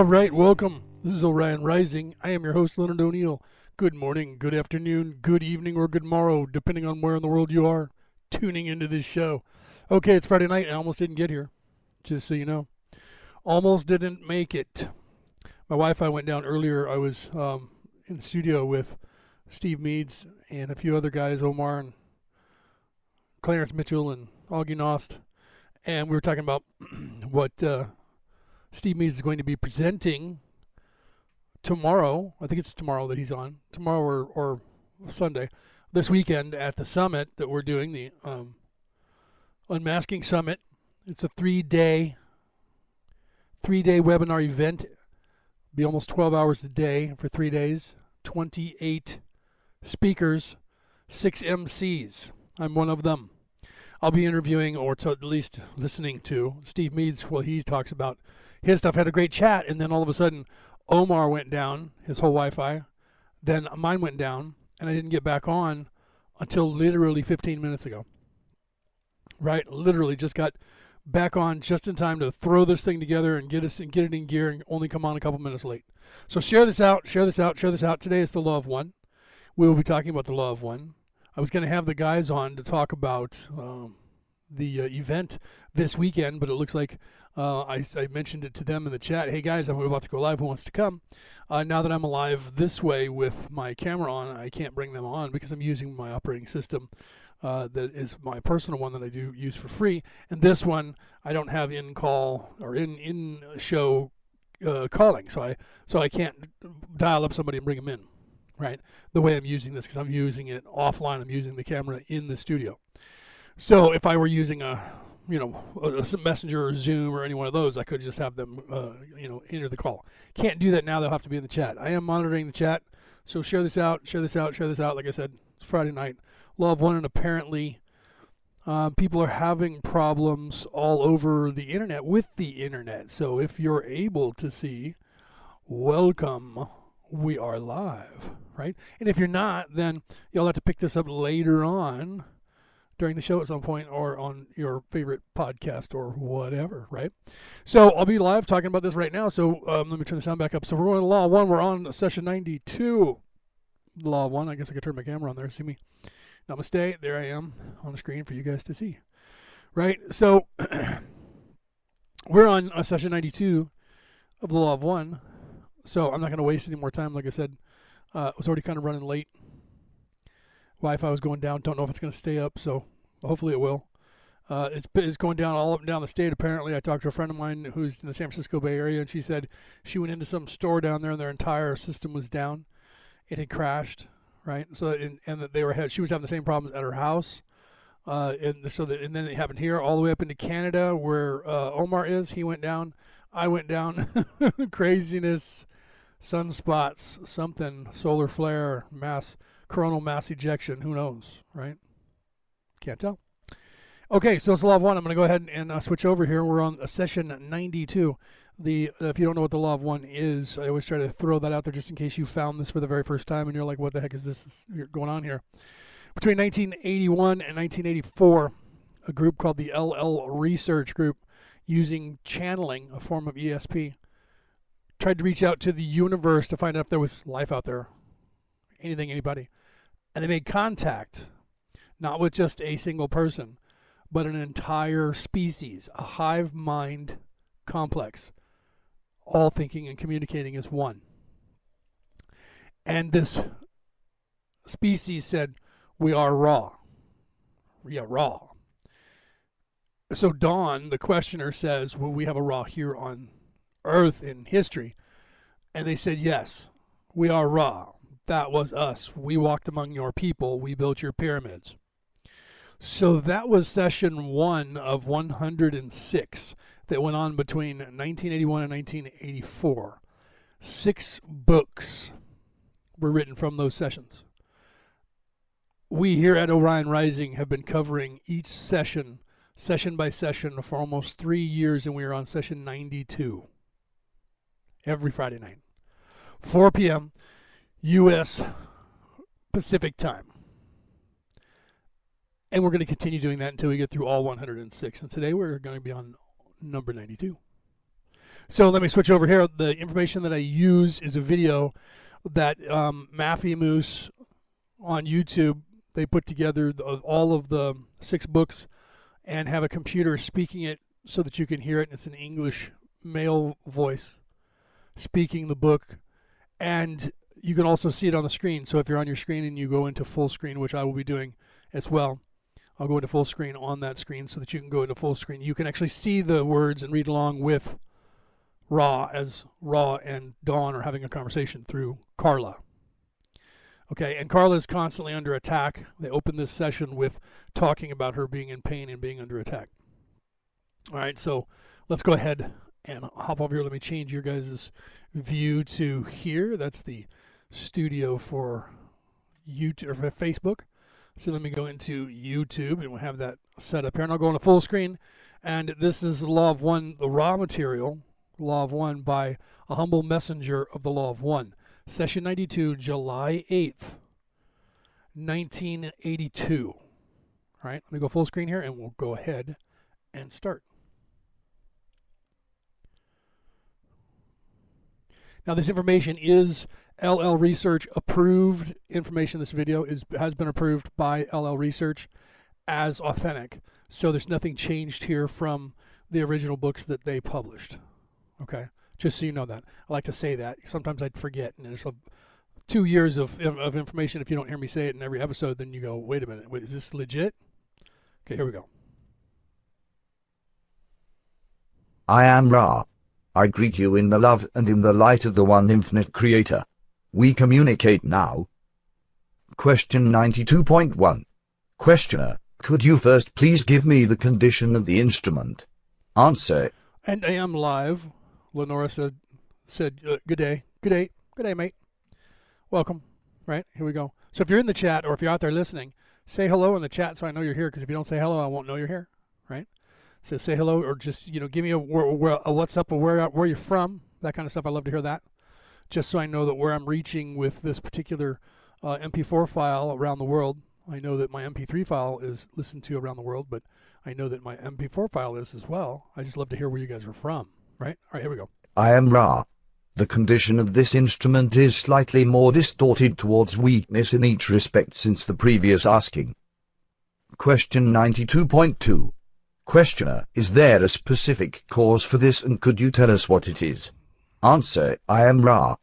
All right, welcome. This is Orion Rising. I am your host, Leonard O'Neill. Good morning, good afternoon, good evening, or good morrow, depending on where in the world you are tuning into this show. Okay, it's Friday night. I almost didn't get here, just so you know. Almost didn't make it. My Wi Fi went down earlier. I was um, in the studio with Steve Meads and a few other guys, Omar and Clarence Mitchell and Augie Nost. And we were talking about what uh, Steve Meads is going to be presenting tomorrow. I think it's tomorrow that he's on. Tomorrow or, or Sunday. This weekend at the summit that we're doing, the um, Unmasking Summit. It's a three day three day webinar event. Be almost 12 hours a day for three days. 28 speakers, six MCs. I'm one of them. I'll be interviewing, or at least listening to, Steve Meads while he talks about his stuff. Had a great chat, and then all of a sudden, Omar went down, his whole Wi Fi. Then mine went down, and I didn't get back on until literally 15 minutes ago. Right? Literally just got back on just in time to throw this thing together and get us and get it in gear and only come on a couple minutes late. So share this out, share this out, share this out. Today is the law of one. We will be talking about the law of one. I was going to have the guys on to talk about um, the uh, event this weekend, but it looks like uh, I, I, mentioned it to them in the chat. Hey guys, I'm about to go live. Who wants to come? Uh, now that I'm alive this way with my camera on, I can't bring them on because I'm using my operating system uh, that is my personal one that I do use for free. And this one I don't have in call or in in show uh, calling, so I so I can't dial up somebody and bring them in, right? The way I'm using this because I'm using it offline. I'm using the camera in the studio. So if I were using a you know a messenger or Zoom or any one of those, I could just have them uh, you know enter the call. Can't do that now. They'll have to be in the chat. I am monitoring the chat. So share this out, share this out, share this out. Like I said, it's Friday night. Love one, and apparently um, people are having problems all over the internet with the internet. So if you're able to see, welcome. We are live, right? And if you're not, then you'll have to pick this up later on during the show at some point or on your favorite podcast or whatever, right? So I'll be live talking about this right now. So um, let me turn the sound back up. So we're going to Law 1. We're on session 92. Law 1. I guess I could turn my camera on there. See me. Namaste. There I am on the screen for you guys to see. Right? So we're on uh, session 92 of the Law of One. So I'm not going to waste any more time. Like I said, uh, I was already kind of running late. Wi Fi was going down. Don't know if it's going to stay up. So hopefully it will. Uh, it's, it's going down all up and down the state. Apparently, I talked to a friend of mine who's in the San Francisco Bay Area, and she said she went into some store down there, and their entire system was down. It had crashed right? So and, and that they were she was having the same problems at her house. Uh, and so that, and then it happened here all the way up into Canada where uh, Omar is. He went down. I went down. Craziness, sunspots, something, solar flare, mass coronal mass ejection. Who knows, right? Can't tell. Okay, so it's law of one. I'm going to go ahead and uh, switch over here. We're on session 92 the if you don't know what the law of one is, I always try to throw that out there just in case you found this for the very first time and you're like, what the heck is this going on here? Between 1981 and 1984, a group called the LL Research Group, using channeling, a form of ESP, tried to reach out to the universe to find out if there was life out there, anything, anybody. And they made contact, not with just a single person, but an entire species, a hive mind complex all thinking and communicating as one. And this species said, We are Ra. We are Ra. So Don, the questioner, says, Will we have a Ra here on Earth in history? And they said, Yes, we are Ra. That was us. We walked among your people. We built your pyramids. So that was session one of 106 that went on between 1981 and 1984. Six books were written from those sessions. We here at Orion Rising have been covering each session, session by session, for almost three years, and we are on session 92 every Friday night, 4 p.m. U.S. Pacific time. And we're going to continue doing that until we get through all 106. And today we're going to be on number 92. So let me switch over here. The information that I use is a video that um, Maffy Moose on YouTube they put together the, all of the six books and have a computer speaking it so that you can hear it. And it's an English male voice speaking the book, and you can also see it on the screen. So if you're on your screen and you go into full screen, which I will be doing as well, I'll go into full screen on that screen so that you can go into full screen. You can actually see the words and read along with Ra as Ra and Don are having a conversation through Carla. Okay, and Carla is constantly under attack. They open this session with talking about her being in pain and being under attack. All right, so let's go ahead and hop over here. Let me change your guys' view to here. That's the studio for YouTube or Facebook. So let me go into YouTube and we'll have that set up here. And I'll go a full screen. And this is the Law of One, the Ra material, Law of One by a humble messenger of the Law of One. Session 92, July 8th, 1982. All right, let me go full screen here and we'll go ahead and start. Now, this information is LL Research approved information. This video is has been approved by LL Research as authentic. So there's nothing changed here from the original books that they published. Okay, just so you know that. I like to say that. Sometimes I'd forget, and there's a, two years of um, of information. If you don't hear me say it in every episode, then you go, "Wait a minute, wait, is this legit?" Okay, here we go. I am Ra. I greet you in the love and in the light of the one infinite creator. We communicate now. Question 92.1. Questioner, could you first please give me the condition of the instrument? Answer. And I am live. Lenora said, said uh, good day. Good day. Good day, mate. Welcome. Right, here we go. So if you're in the chat or if you're out there listening, say hello in the chat so I know you're here because if you don't say hello, I won't know you're here. Right? So say hello or just, you know, give me a, a, a what's up or where, where you're from, that kind of stuff. I love to hear that just so I know that where I'm reaching with this particular uh, MP4 file around the world. I know that my MP3 file is listened to around the world, but I know that my MP4 file is as well. I just love to hear where you guys are from, right? All right, here we go. I am Ra. The condition of this instrument is slightly more distorted towards weakness in each respect since the previous asking. Question 92.2. Questioner, is there a specific cause for this and could you tell us what it is? Answer, I am Ra.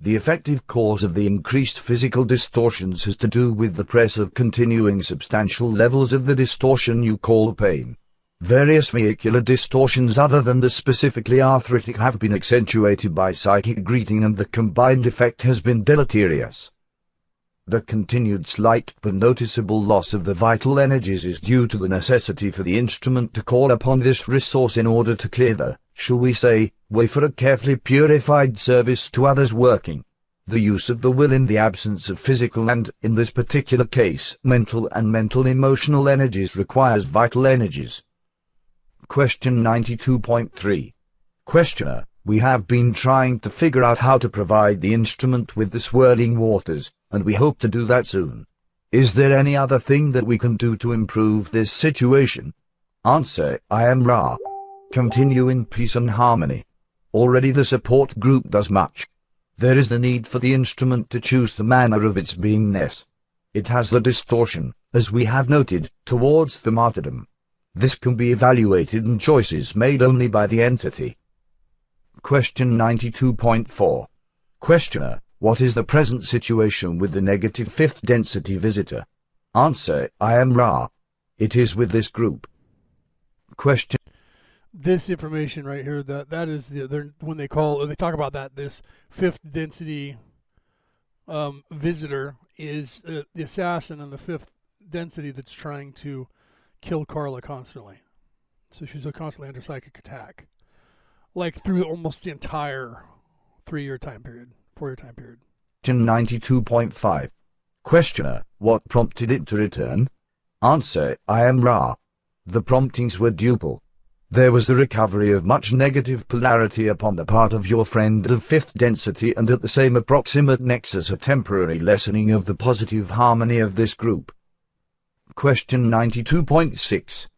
The effective cause of the increased physical distortions has to do with the press of continuing substantial levels of the distortion you call pain. Various vehicular distortions other than the specifically arthritic have been accentuated by psychic greeting and the combined effect has been deleterious. The continued slight but noticeable loss of the vital energies is due to the necessity for the instrument to call upon this resource in order to clear the shall we say, way for a carefully purified service to others working. The use of the will in the absence of physical and, in this particular case, mental and mental emotional energies requires vital energies. Question 92.3. Questioner, we have been trying to figure out how to provide the instrument with the swirling waters, and we hope to do that soon. Is there any other thing that we can do to improve this situation? Answer, I am Ra continue in peace and harmony. Already the support group does much. There is the need for the instrument to choose the manner of its beingness. It has the distortion, as we have noted, towards the martyrdom. This can be evaluated in choices made only by the entity. Question 92.4. Questioner, what is the present situation with the negative fifth density visitor? Answer, I am Ra. It is with this group. Question this information right here that that is the when they call they talk about that this fifth density um, visitor is uh, the assassin and the fifth density that's trying to kill Carla constantly. So she's a constantly under psychic attack, like through almost the entire three-year time period, four-year time period. Ninety-two point five. Questioner: What prompted it to return? Answer: I am Ra. The promptings were duple. There was the recovery of much negative polarity upon the part of your friend of fifth density and at the same approximate nexus a temporary lessening of the positive harmony of this group. Question 92.6.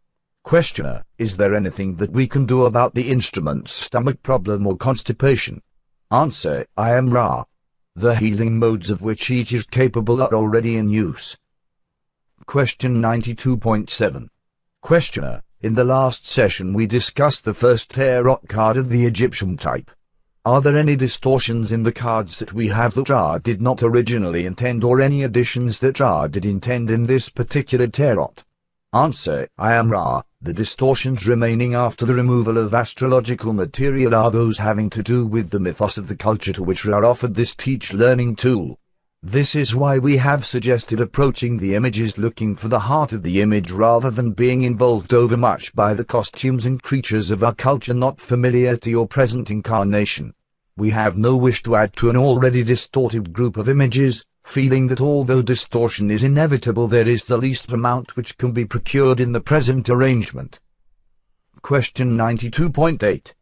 Questioner, is there anything that we can do about the instrument's stomach problem or constipation? Answer, I am Ra. The healing modes of which each is capable are already in use. Question 92.7. Questioner, in the last session we discussed the first tarot card of the Egyptian type. Are there any distortions in the cards that we have that Ra did not originally intend or any additions that Ra did intend in this particular tarot? Answer, I am Ra. The distortions remaining after the removal of astrological material are those having to do with the mythos of the culture to which Ra offered this teach learning tool. This is why we have suggested approaching the images looking for the heart of the image rather than being involved overmuch by the costumes and creatures of our culture not familiar to your present incarnation. We have no wish to add to an already distorted group of images, feeling that although distortion is inevitable there is the least amount which can be procured in the present arrangement. Question 92.8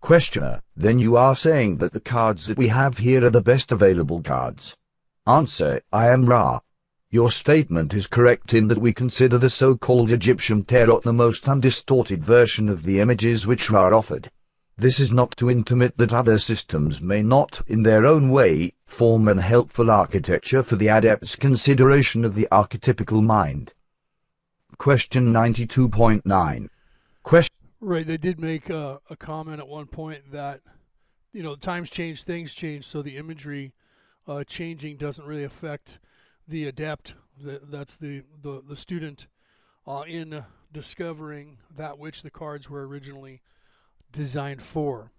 Questioner, then you are saying that the cards that we have here are the best available cards. Answer, I am Ra. Your statement is correct in that we consider the so-called Egyptian tarot the most undistorted version of the images which Ra offered. This is not to intimate that other systems may not, in their own way, form an helpful architecture for the adept's consideration of the archetypical mind. Question 92.9. Question Right, they did make uh, a comment at one point that, you know, times change, things change, so the imagery uh, changing doesn't really affect the adept. That's the the, the student uh, in discovering that which the cards were originally designed for.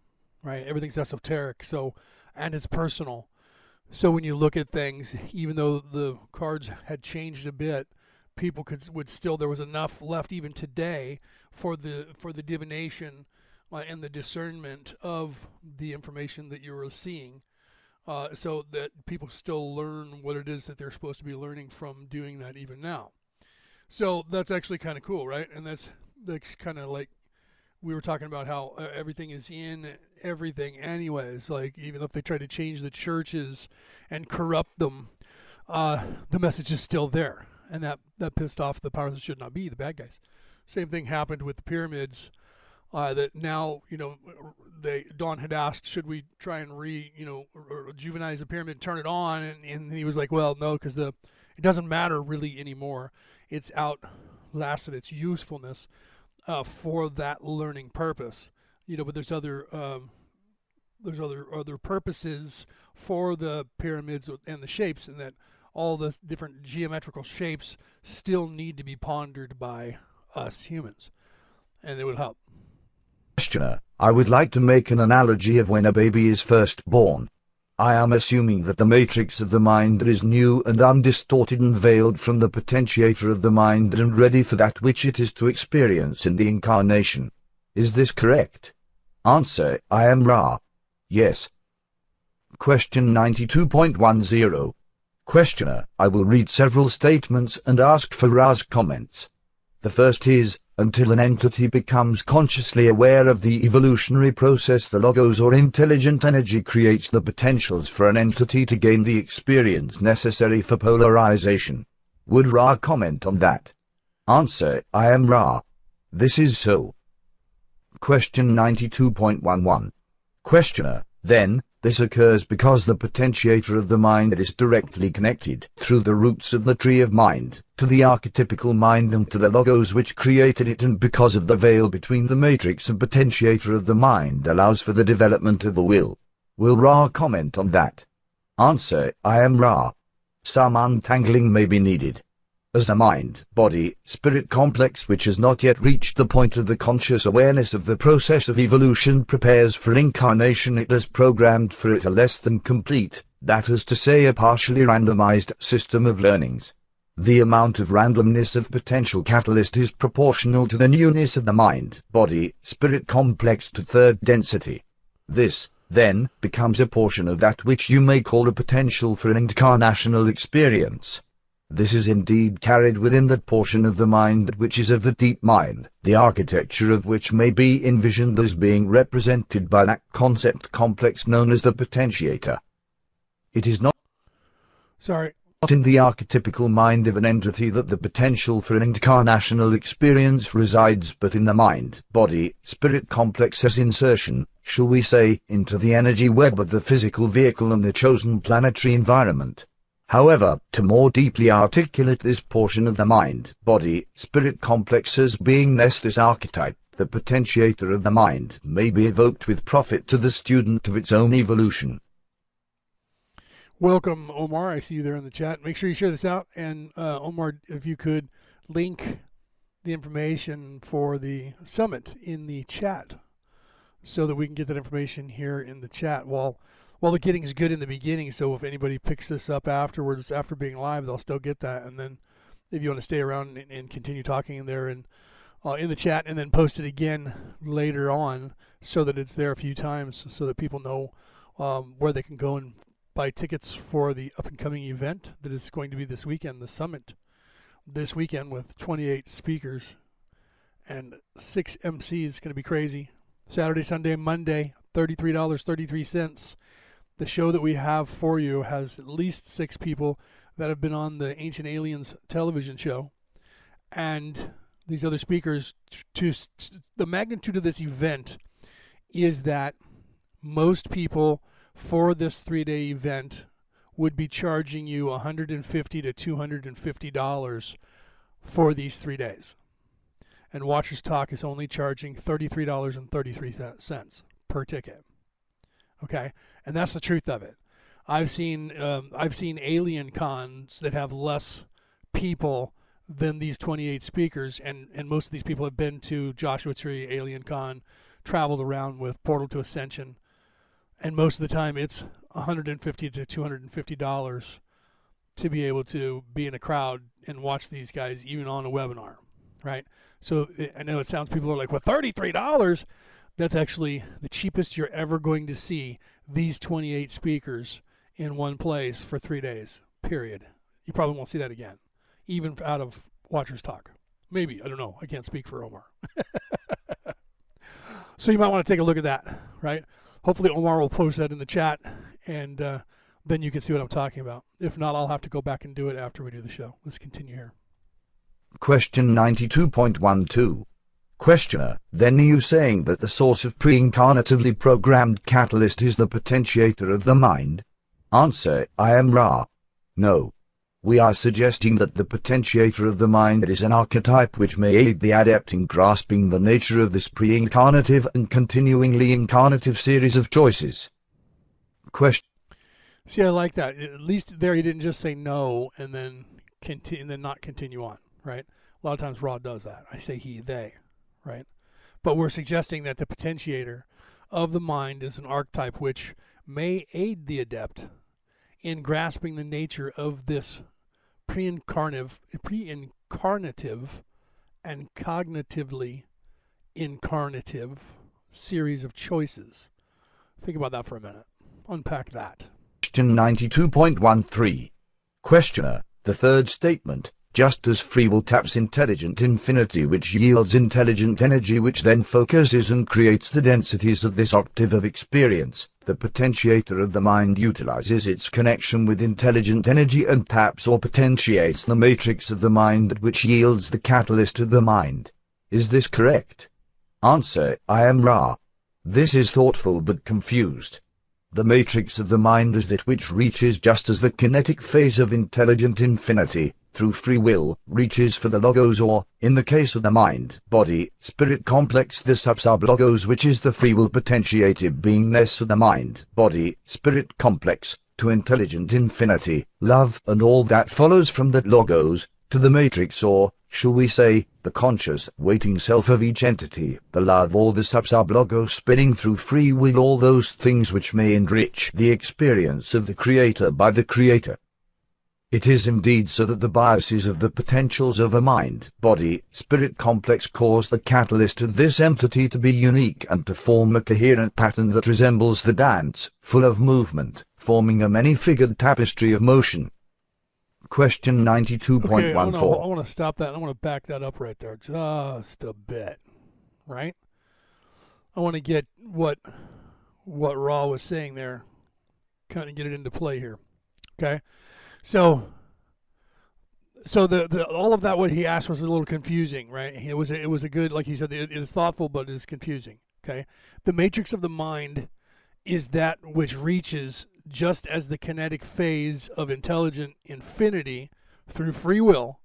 Right, everything's esoteric, so and it's personal. So when you look at things, even though the cards had changed a bit, people could would still there was enough left even today for the for the divination uh, and the discernment of the information that you were seeing uh, so that people still learn what it is that they're supposed to be learning from doing that even now. So that's actually kind of cool, right? And that's that's kind of like we were talking about how uh, everything is in everything, anyways. Like even if they try to change the churches and corrupt them, uh, the message is still there, and that that pissed off the powers that should not be, the bad guys. Same thing happened with the pyramids uh, that now you know they Don had asked should we try and re you know rejuvenize the pyramid turn it on? And, and he was like well no because the it doesn't matter really anymore. It's outlasted its usefulness uh, for that learning purpose. You know but there's other um, there's other other purposes for the pyramids and the shapes and that all the different geometrical shapes still need to be pondered by us humans. And it would help Questioner, I would like to make an analogy of when a baby is first born. I am assuming that the matrix of the mind is new and undistorted and veiled from the potentiator of the mind and ready for that which it is to experience in the incarnation. Is this correct? Answer, I am Ra. Yes. Question 92.10. Questioner, I will read several statements and ask for Ra's comments. The first is, until an entity becomes consciously aware of the evolutionary process the logos or intelligent energy creates the potentials for an entity to gain the experience necessary for polarization. Would Ra comment on that? Answer, I am Ra. This is so. Question 92.11. Questioner, then, this occurs because the potentiator of the mind is directly connected, through the roots of the tree of mind, to the archetypical mind and to the logos which created it and because of the veil between the matrix and potentiator of the mind allows for the development of the will. Will Ra comment on that? Answer, I am Ra. Some untangling may be needed as the mind, body, spirit complex which has not yet reached the point of the conscious awareness of the process of evolution prepares for incarnation it has programmed for it a less than complete, that is to say a partially randomized system of learnings. The amount of randomness of potential catalyst is proportional to the newness of the mind, body, spirit complex to third density. This, then, becomes a portion of that which you may call a potential for an incarnational experience. This is indeed carried within that portion of the mind which is of the deep mind, the architecture of which may be envisioned as being represented by that concept complex known as the potentiator. It is not. Sorry, not in the archetypical mind of an entity that the potential for an incarnational experience resides, but in the mind, body, spirit complex as insertion, shall we say, into the energy web of the physical vehicle and the chosen planetary environment. However, to more deeply articulate this portion of the mind, body, spirit complex as beingness this archetype, the potentiator of the mind, may be evoked with profit to the student of its own evolution. Welcome, Omar. I see you there in the chat. Make sure you share this out. And uh, Omar, if you could link the information for the summit in the chat so that we can get that information here in the chat while while the getting is good in the beginning. So if anybody picks this up afterwards, after being live, they'll still get that. And then if you want to stay around and, and continue talking in there and uh, in the chat and then post it again later on so that it's there a few times so that people know um, where they can go and buy tickets for the up and coming event that is going to be this weekend, the summit this weekend with 28 speakers and six MCs. It's going to be crazy. Saturday, Sunday, Monday, $33.33. The show that we have for you has at least six people that have been on the Ancient Aliens television show. And these other speakers, to the magnitude of this event is that most people for this three day event would be charging you 150 to 250 dollars for these three days and watchers talk is only charging $33.33 per ticket okay? And that's the truth of it. I've seen um, i've seen alien cons that have less people than these 28 speakers and and most of these people have been to joshua tree alien con traveled around with portal to ascension and most of the time it's 150 to 250 dollars to be able to be in a crowd and watch these guys even on a webinar right? So i know it sounds people are like well 33 dollars that's actually the cheapest you're ever going to see these 28 speakers in one place for three days period you probably won't see that again even out of watchers talk maybe i don't know i can't speak for omar so you might want to take a look at that right hopefully Omar will post that in the chat, and uh, then you can see what I'm talking about. If not, I'll have to go back and do it after we do the show. Let's continue here. Question 92.12. Questioner, then are you saying that the source of pre-incarnatively programmed catalyst is the potentiator of the mind? Answer, I am Ra. No. We are suggesting that the potentiator of the mind is an archetype which may aid the adept in grasping the nature of this pre-incarnative and continuingly incarnative series of choices. Question. See, I like that. At least there, he didn't just say no and then continue, and then not continue on. Right? A lot of times, Ra does that. I say he, they. Right? But we're suggesting that the potentiator of the mind is an archetype which may aid the adept in grasping the nature of this pre-incarnative, and cognitively incarnative series of choices. Think about that for a minute. Unpack that. Question 92.13. Questioner, the third statement, just as free will taps intelligent infinity which yields intelligent energy which then focuses and creates the densities of this octave of experience, the potentiator of the mind utilizes its connection with intelligent energy and taps or potentiates the matrix of the mind which yields the catalyst of the mind. Is this correct? Answer, I am Ra. This is thoughtful but confused. The matrix of the mind is that which reaches just as the kinetic phase of intelligent infinity, through free will, reaches for the logos or, in the case of the mind, body, spirit complex the sub-sub-logos which is the free will potentiated beingness of the mind, body, spirit complex, to intelligent infinity, love and all that follows from that logos, to the matrix or, shall we say, the conscious, waiting self of each entity, the love or the sub-sub-logos spinning through free will all those things which may enrich the experience of the Creator by the Creator. It is indeed so that the biases of the potentials of a mind, body, spirit complex cause the catalyst of this entity to be unique and to form a coherent pattern that resembles the dance, full of movement, forming a many-figured tapestry of motion. Question 92.14. Okay, I want to stop that. I want to back that up right there just a bit, right? I want to get what what Ra was saying there, kind of get it into play here. Okay. So so the, the all of that what he asked was a little confusing, right? It was a, it was a good like he said it, is thoughtful but it is confusing. Okay, the matrix of the mind is that which reaches just as the kinetic phase of intelligent infinity through free will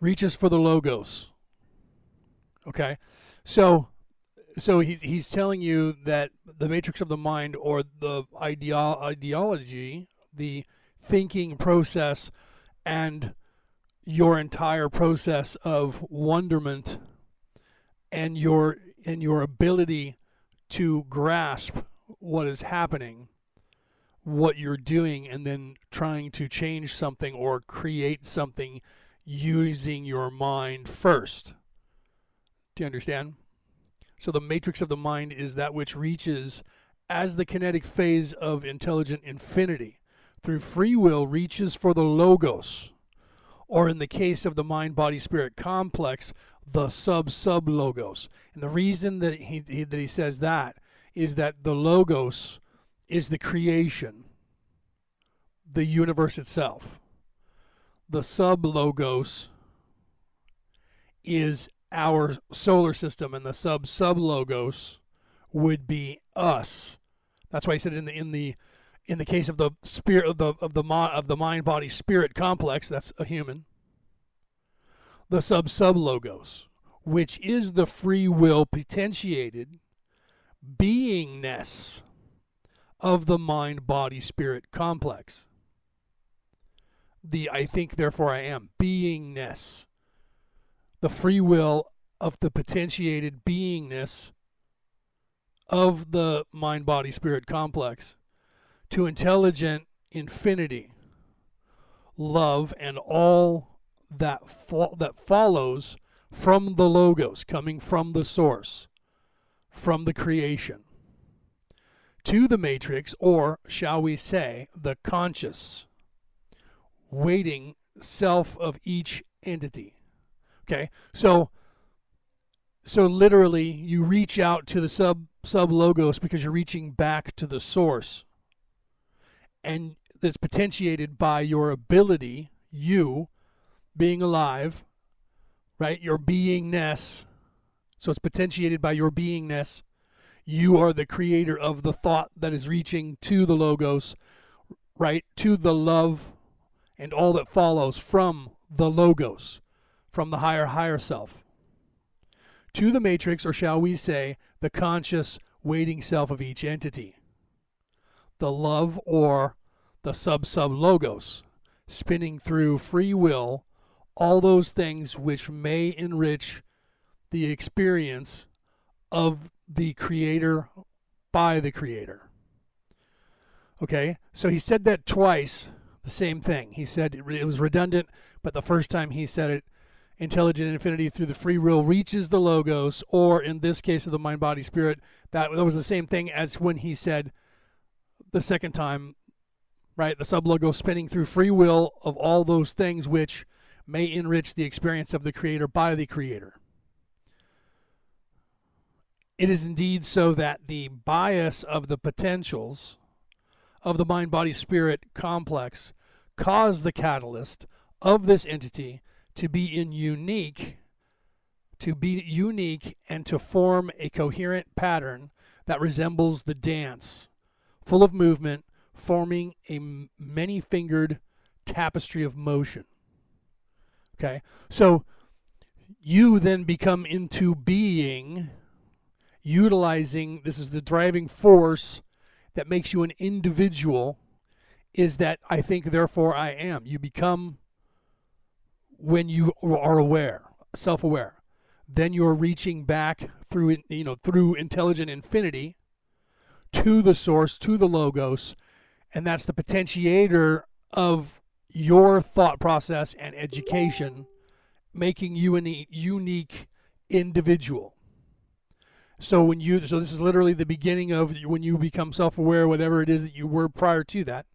reaches for the logos. Okay, so so he's he's telling you that the matrix of the mind or the ideo- ideology, the thinking process, and your entire process of wonderment and your and your ability to grasp what is happening what you're doing and then trying to change something or create something using your mind first. Do you understand? So the matrix of the mind is that which reaches as the kinetic phase of intelligent infinity through free will reaches for the logos or in the case of the mind body spirit complex the sub sub logos. And the reason that he, he, that he says that is that the logos is the creation the universe itself. The sub logos is our solar system and the sub sub logos would be us. That's why he said in the in the in the case of the spirit of the of the of the mind body spirit complex, that's a human. The sub sub logos, which is the free will potentiated beingness of the mind body spirit complex. The I think therefore I am beingness. The free will of the potentiated beingness of the mind body spirit complex to intelligent infinity, love, and all that fo- that follows from the logos, coming from the source, from the creation, to the matrix, or shall we say, the conscious, waiting self of each entity. Okay, so so literally, you reach out to the sub sub logos because you're reaching back to the source and that's potentiated by your ability, you being alive, right? Your beingness. So it's potentiated by your beingness. You are the creator of the thought that is reaching to the logos, right? To the love and all that follows from the logos, from the higher, higher self. To the matrix, or shall we say, the conscious waiting self of each entity the love or the sub sub logos, spinning through free will, all those things which may enrich the experience of the creator by the creator. Okay, so he said that twice, the same thing. He said it was redundant, but the first time he said it, intelligent infinity through the free will reaches the logos, or in this case of the mind body spirit, that, that was the same thing as when he said the second time, right? The sub logo spinning through free will of all those things which may enrich the experience of the creator by the creator. It is indeed so that the bias of the potentials of the mind body spirit complex cause the catalyst of this entity to be in unique to be unique and to form a coherent pattern that resembles the dance full of movement, forming a many fingered tapestry of motion. Okay, so you then become into being, utilizing this is the driving force that makes you an individual. Is that I think, therefore I am. You become when you are aware, self aware. Then you're reaching back through, you know, through intelligent infinity to the source, to the logos, and that's the potentiator of your thought process and education, making you a unique individual. So when you so this is literally the beginning of when you become self-aware, whatever it is that you were prior to that.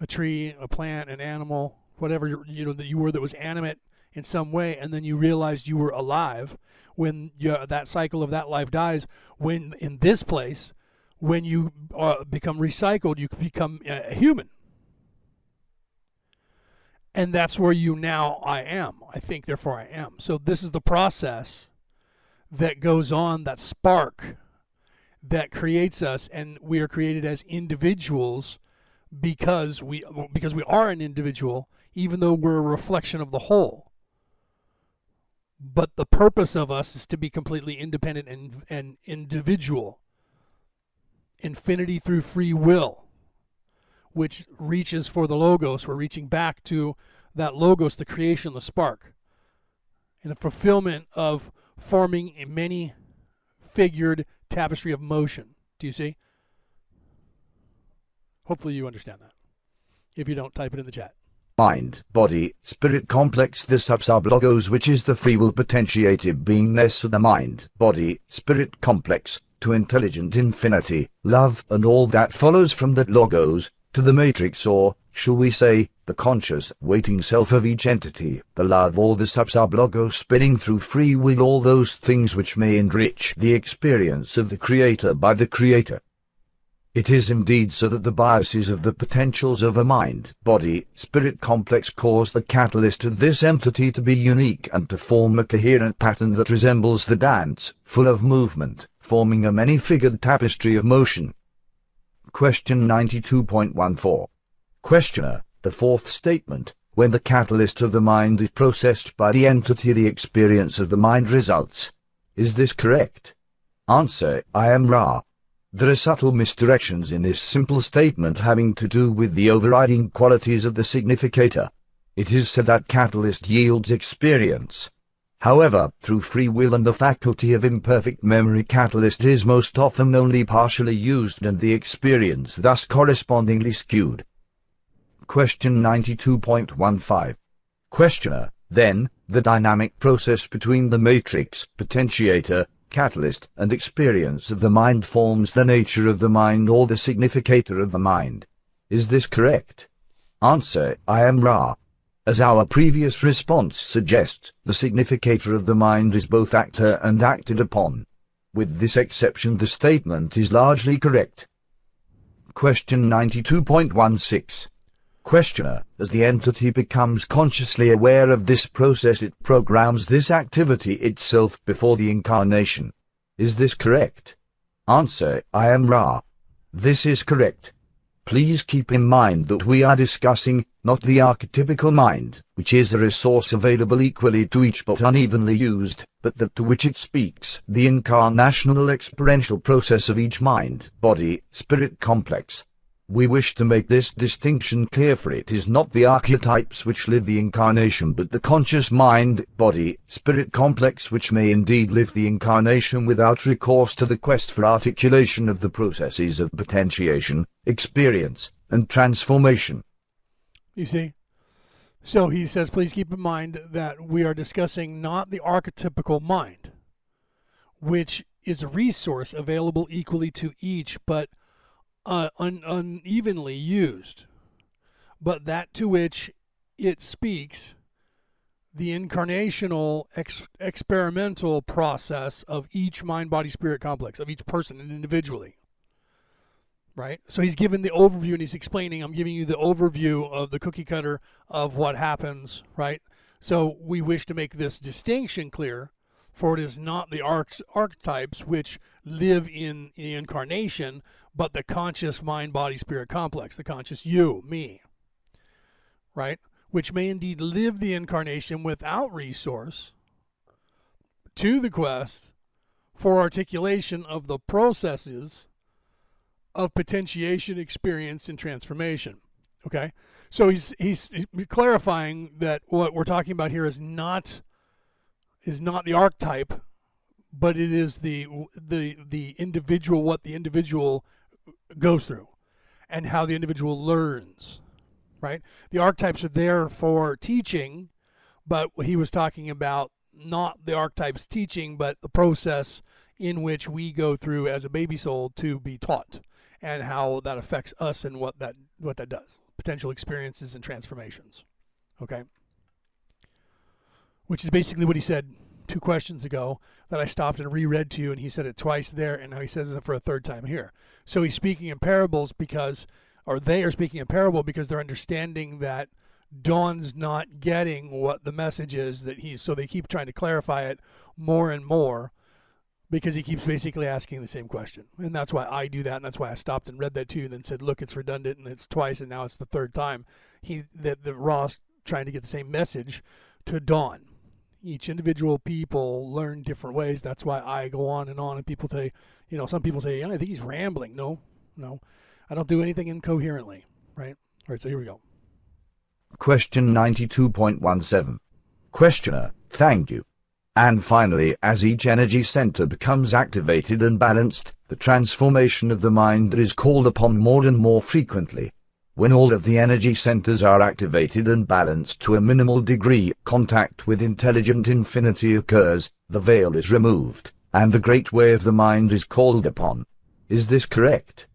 A tree, a plant, an animal, whatever you know that you were that was animate in some way, and then you realized you were alive when you, that cycle of that life dies. When in this place, when you uh, become recycled, you become a human. And that's where you now I am. I think, therefore I am. So this is the process that goes on, that spark that creates us, and we are created as individuals because we because we are an individual, even though we're a reflection of the whole. But the purpose of us is to be completely independent and, and individual. Infinity through free will, which reaches for the logos. We're reaching back to that logos, the creation, the spark, and the fulfillment of forming a many figured tapestry of motion. Do you see? Hopefully, you understand that. If you don't, type it in the chat. Mind, body, spirit complex the sub-sub-logos which is the free will potentiated beingness of the mind, body, spirit complex, to intelligent infinity, love and all that follows from that logos, to the matrix or, shall we say, the conscious waiting self of each entity, the love all the sub-sub-logos spinning through free will all those things which may enrich the experience of the creator by the creator. It is indeed so that the biases of the potentials of a mind, body, spirit complex cause the catalyst of this entity to be unique and to form a coherent pattern that resembles the dance, full of movement, forming a many-figured tapestry of motion. Question 92.14. Questioner, the fourth statement, when the catalyst of the mind is processed by the entity the experience of the mind results. Is this correct? Answer, I am Ra. There are subtle misdirections in this simple statement having to do with the overriding qualities of the significator. It is said that catalyst yields experience. However, through free will and the faculty of imperfect memory catalyst is most often only partially used and the experience thus correspondingly skewed. Question 92.15 Questioner, then, the dynamic process between the matrix, potentiator, catalyst, and experience of the mind forms the nature of the mind or the significator of the mind. Is this correct? Answer, I am Ra. As our previous response suggests, the significator of the mind is both actor and acted upon. With this exception the statement is largely correct. Question 92.16 Questioner, as the entity becomes consciously aware of this process it programs this activity itself before the incarnation. Is this correct? Answer, I am Ra. This is correct. Please keep in mind that we are discussing, not the archetypical mind, which is a resource available equally to each but unevenly used, but that to which it speaks, the incarnational experiential process of each mind, body, spirit complex. We wish to make this distinction clear for it is not the archetypes which live the incarnation but the conscious mind, body, spirit complex which may indeed live the incarnation without recourse to the quest for articulation of the processes of potentiation, experience, and transformation. You see? So he says, please keep in mind that we are discussing not the archetypical mind, which is a resource available equally to each, but uh, un- unevenly used, but that to which it speaks the incarnational ex- experimental process of each mind body spirit complex of each person individually right? So he's given the overview and he's explaining i'm giving you the overview of the cookie cutter of what happens right? So we wish to make this distinction clear for it is not the arch- archetypes which live in the incarnation but the conscious mind body spirit complex, the conscious you, me, right? Which may indeed live the incarnation without resource to the quest for articulation of the processes of potentiation, experience, and transformation. Okay? So he's, he's he's clarifying that what we're talking about here is not is not the archetype, but it is the the the individual what the individual goes through and how the individual learns, right? The archetypes are there for teaching, but he was talking about not the archetypes teaching, but the process in which we go through as a baby soul to be taught and how that affects us and what that what that does. Potential experiences and transformations. Okay? Which is basically what he said two questions ago that I stopped and reread to you, and he said it twice there, and now he says it for a third time here. So he's speaking in parables because, or they are speaking in parable because they're understanding that Don's not getting what the message is that he's so they keep trying to clarify it more and more because he keeps basically asking the same question. And that's why I do that and that's why I stopped and read that too and then said, Look, it's redundant and it's twice and now it's the third time. He that the Ra's trying to get the same message to Dawn. Each individual people learn different ways. That's why I go on and on and people say, you know, some people say, I think he's rambling. No, no. I don't do anything incoherently, right? All right, so here we go. Question 92.17. Questioner, thank you. And finally, as each energy center becomes activated and balanced, the transformation of the mind is called upon more and more frequently. When all of the energy centers are activated and balanced to a minimal degree, contact with intelligent infinity occurs, the veil is removed, and the great way of the mind is called upon. Is this correct?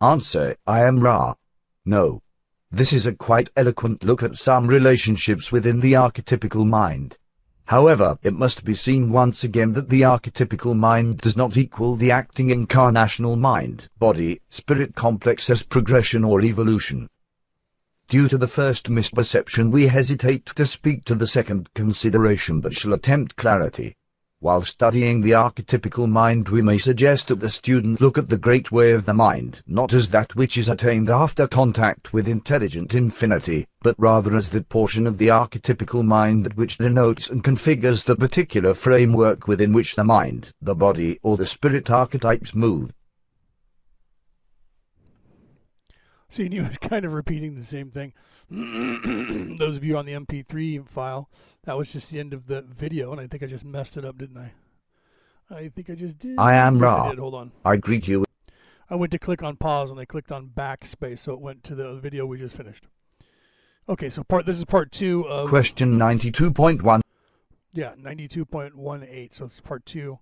Answer, I am Ra. No. This is a quite eloquent look at some relationships within the archetypical mind. However, it must be seen once again that the archetypical mind does not equal the acting incarnational mind, body, spirit complex as progression or evolution. Due to the first misperception we hesitate to speak to the second consideration but shall attempt clarity. While studying the archetypical mind we may suggest that the student look at the great way of the mind not as that which is attained after contact with intelligent infinity, but rather as that portion of the archetypical mind which denotes and configures the particular framework within which the mind, the body or the spirit archetypes move. See, he was kind of repeating the same thing. Those of you on the MP3 file, that was just the end of the video, and I think I just messed it up, didn't I? I think I just did. I am yes, Ra. I. Hold on. I greet you. I went to click on pause, and I clicked on backspace, so it went to the video we just finished. Okay, so part this is part two of Question 92.1. yeah ninety two point one eight. So it's part two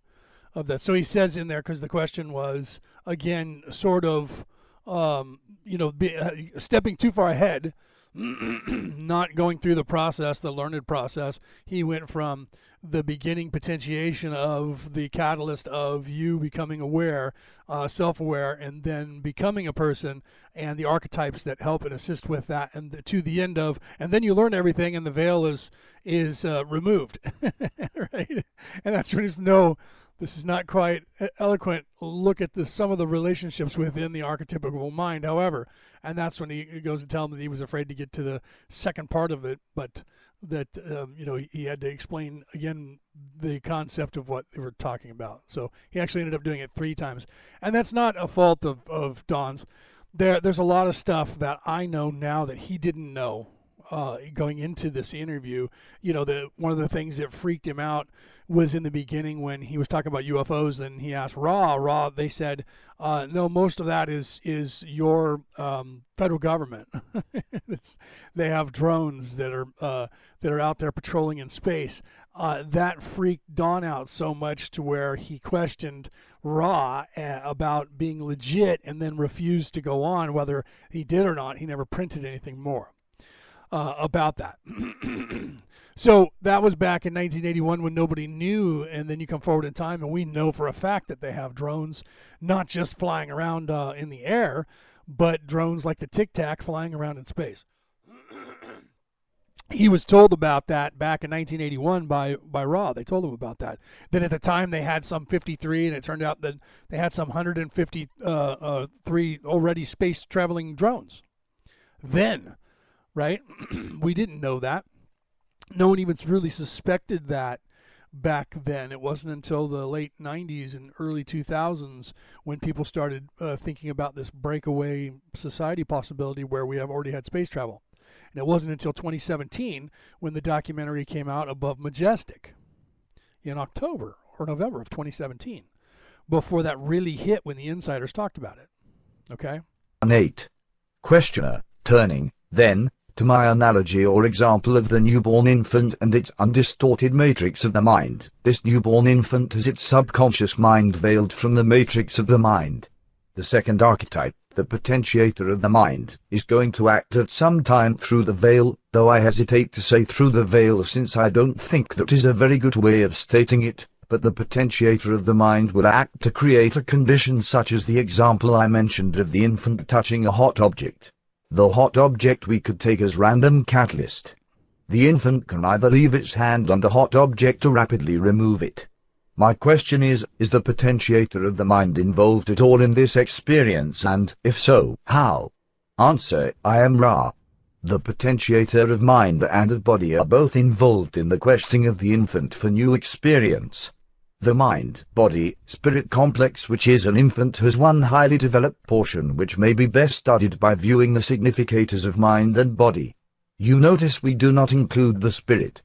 of that. So he says in there because the question was again sort of um, you know be, uh, stepping too far ahead not going through the process, the learned process. He went from the beginning potentiation of the catalyst of you becoming aware, uh, self aware, and then becoming a person and the archetypes that help and assist with that, and the, to the end of, and then you learn everything and the veil is is uh, removed, right? And that's when it's no this is not quite eloquent look at the, some of the relationships within the archetypical mind however and that's when he goes to tell him that he was afraid to get to the second part of it but that um, you know he, he, had to explain again the concept of what they were talking about. So he actually ended up doing it three times. And that's not a fault of, of Don's there there's a lot of stuff that I know now that he didn't know uh, going into this interview you know the one of the things that freaked him out was in the beginning when he was talking about UFOs. And he asked Raw, Ra. They said, uh, "No, most of that is is your um, federal government. they have drones that are uh, that are out there patrolling in space." Uh, that freaked Don out so much to where he questioned Ra uh, about being legit, and then refused to go on whether he did or not. He never printed anything more uh, about that. So that was back in 1981 when nobody knew, and then you come forward in time, and we know for a fact that they have drones, not just flying around uh, in the air, but drones like the Tic Tac flying around in space. he was told about that back in 1981 by by Ra. They told him about that. Then at the time they had some 53, and it turned out that they had some 153 uh, uh, already space traveling drones. Then, right? we didn't know that no one even really suspected that back then. It wasn't until the late 90s and early 2000s when people started uh, thinking about this breakaway society possibility where we have already had space travel. And it wasn't until 2017 when the documentary came out Above Majestic in October or November of 2017 before that really hit when the insiders talked about it. Okay? Eight. Questioner, turning, then, to my analogy or example of the newborn infant and its undistorted matrix of the mind. This newborn infant has its subconscious mind veiled from the matrix of the mind. The second archetype, the potentiator of the mind, is going to act at some time through the veil, though I hesitate to say through the veil since I don't think that is a very good way of stating it, but the potentiator of the mind will act to create a condition such as the example I mentioned of the infant touching a hot object. The hot object we could take as random catalyst. The infant can either leave its hand on the hot object or rapidly remove it. My question is, is the potentiator of the mind involved at all in this experience and, if so, how? Answer, I am Ra. The potentiator of mind and of body are both involved in the questing of the infant for new experience. The mind-body spirit complex which is an infant has one highly developed portion which may be best studied by viewing the significators of mind and body. You notice we do not include the spirit.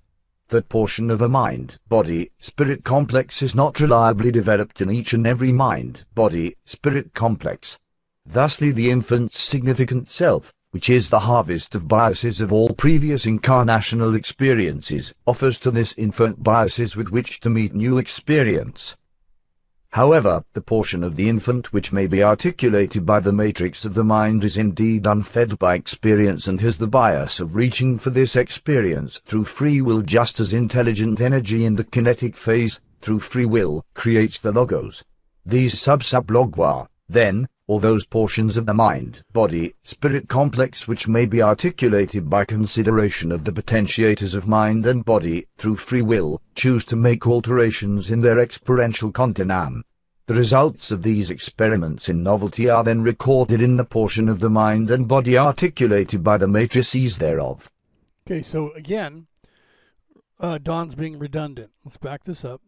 That portion of a mind-body spirit complex is not reliably developed in each and every mind-body spirit complex. Thusly the infant's significant self, which is the harvest of biases of all previous incarnational experiences, offers to this infant biases with which to meet new experience. However, the portion of the infant which may be articulated by the matrix of the mind is indeed unfed by experience and has the bias of reaching for this experience through free will just as intelligent energy in the kinetic phase, through free will, creates the logos. These sub-sub-logoi, then, or those portions of the mind, body, spirit complex which may be articulated by consideration of the potentiators of mind and body, through free will, choose to make alterations in their experiential continuum. The results of these experiments in novelty are then recorded in the portion of the mind and body articulated by the matrices thereof. Okay, so again, uh, Don's being redundant. Let's back this up.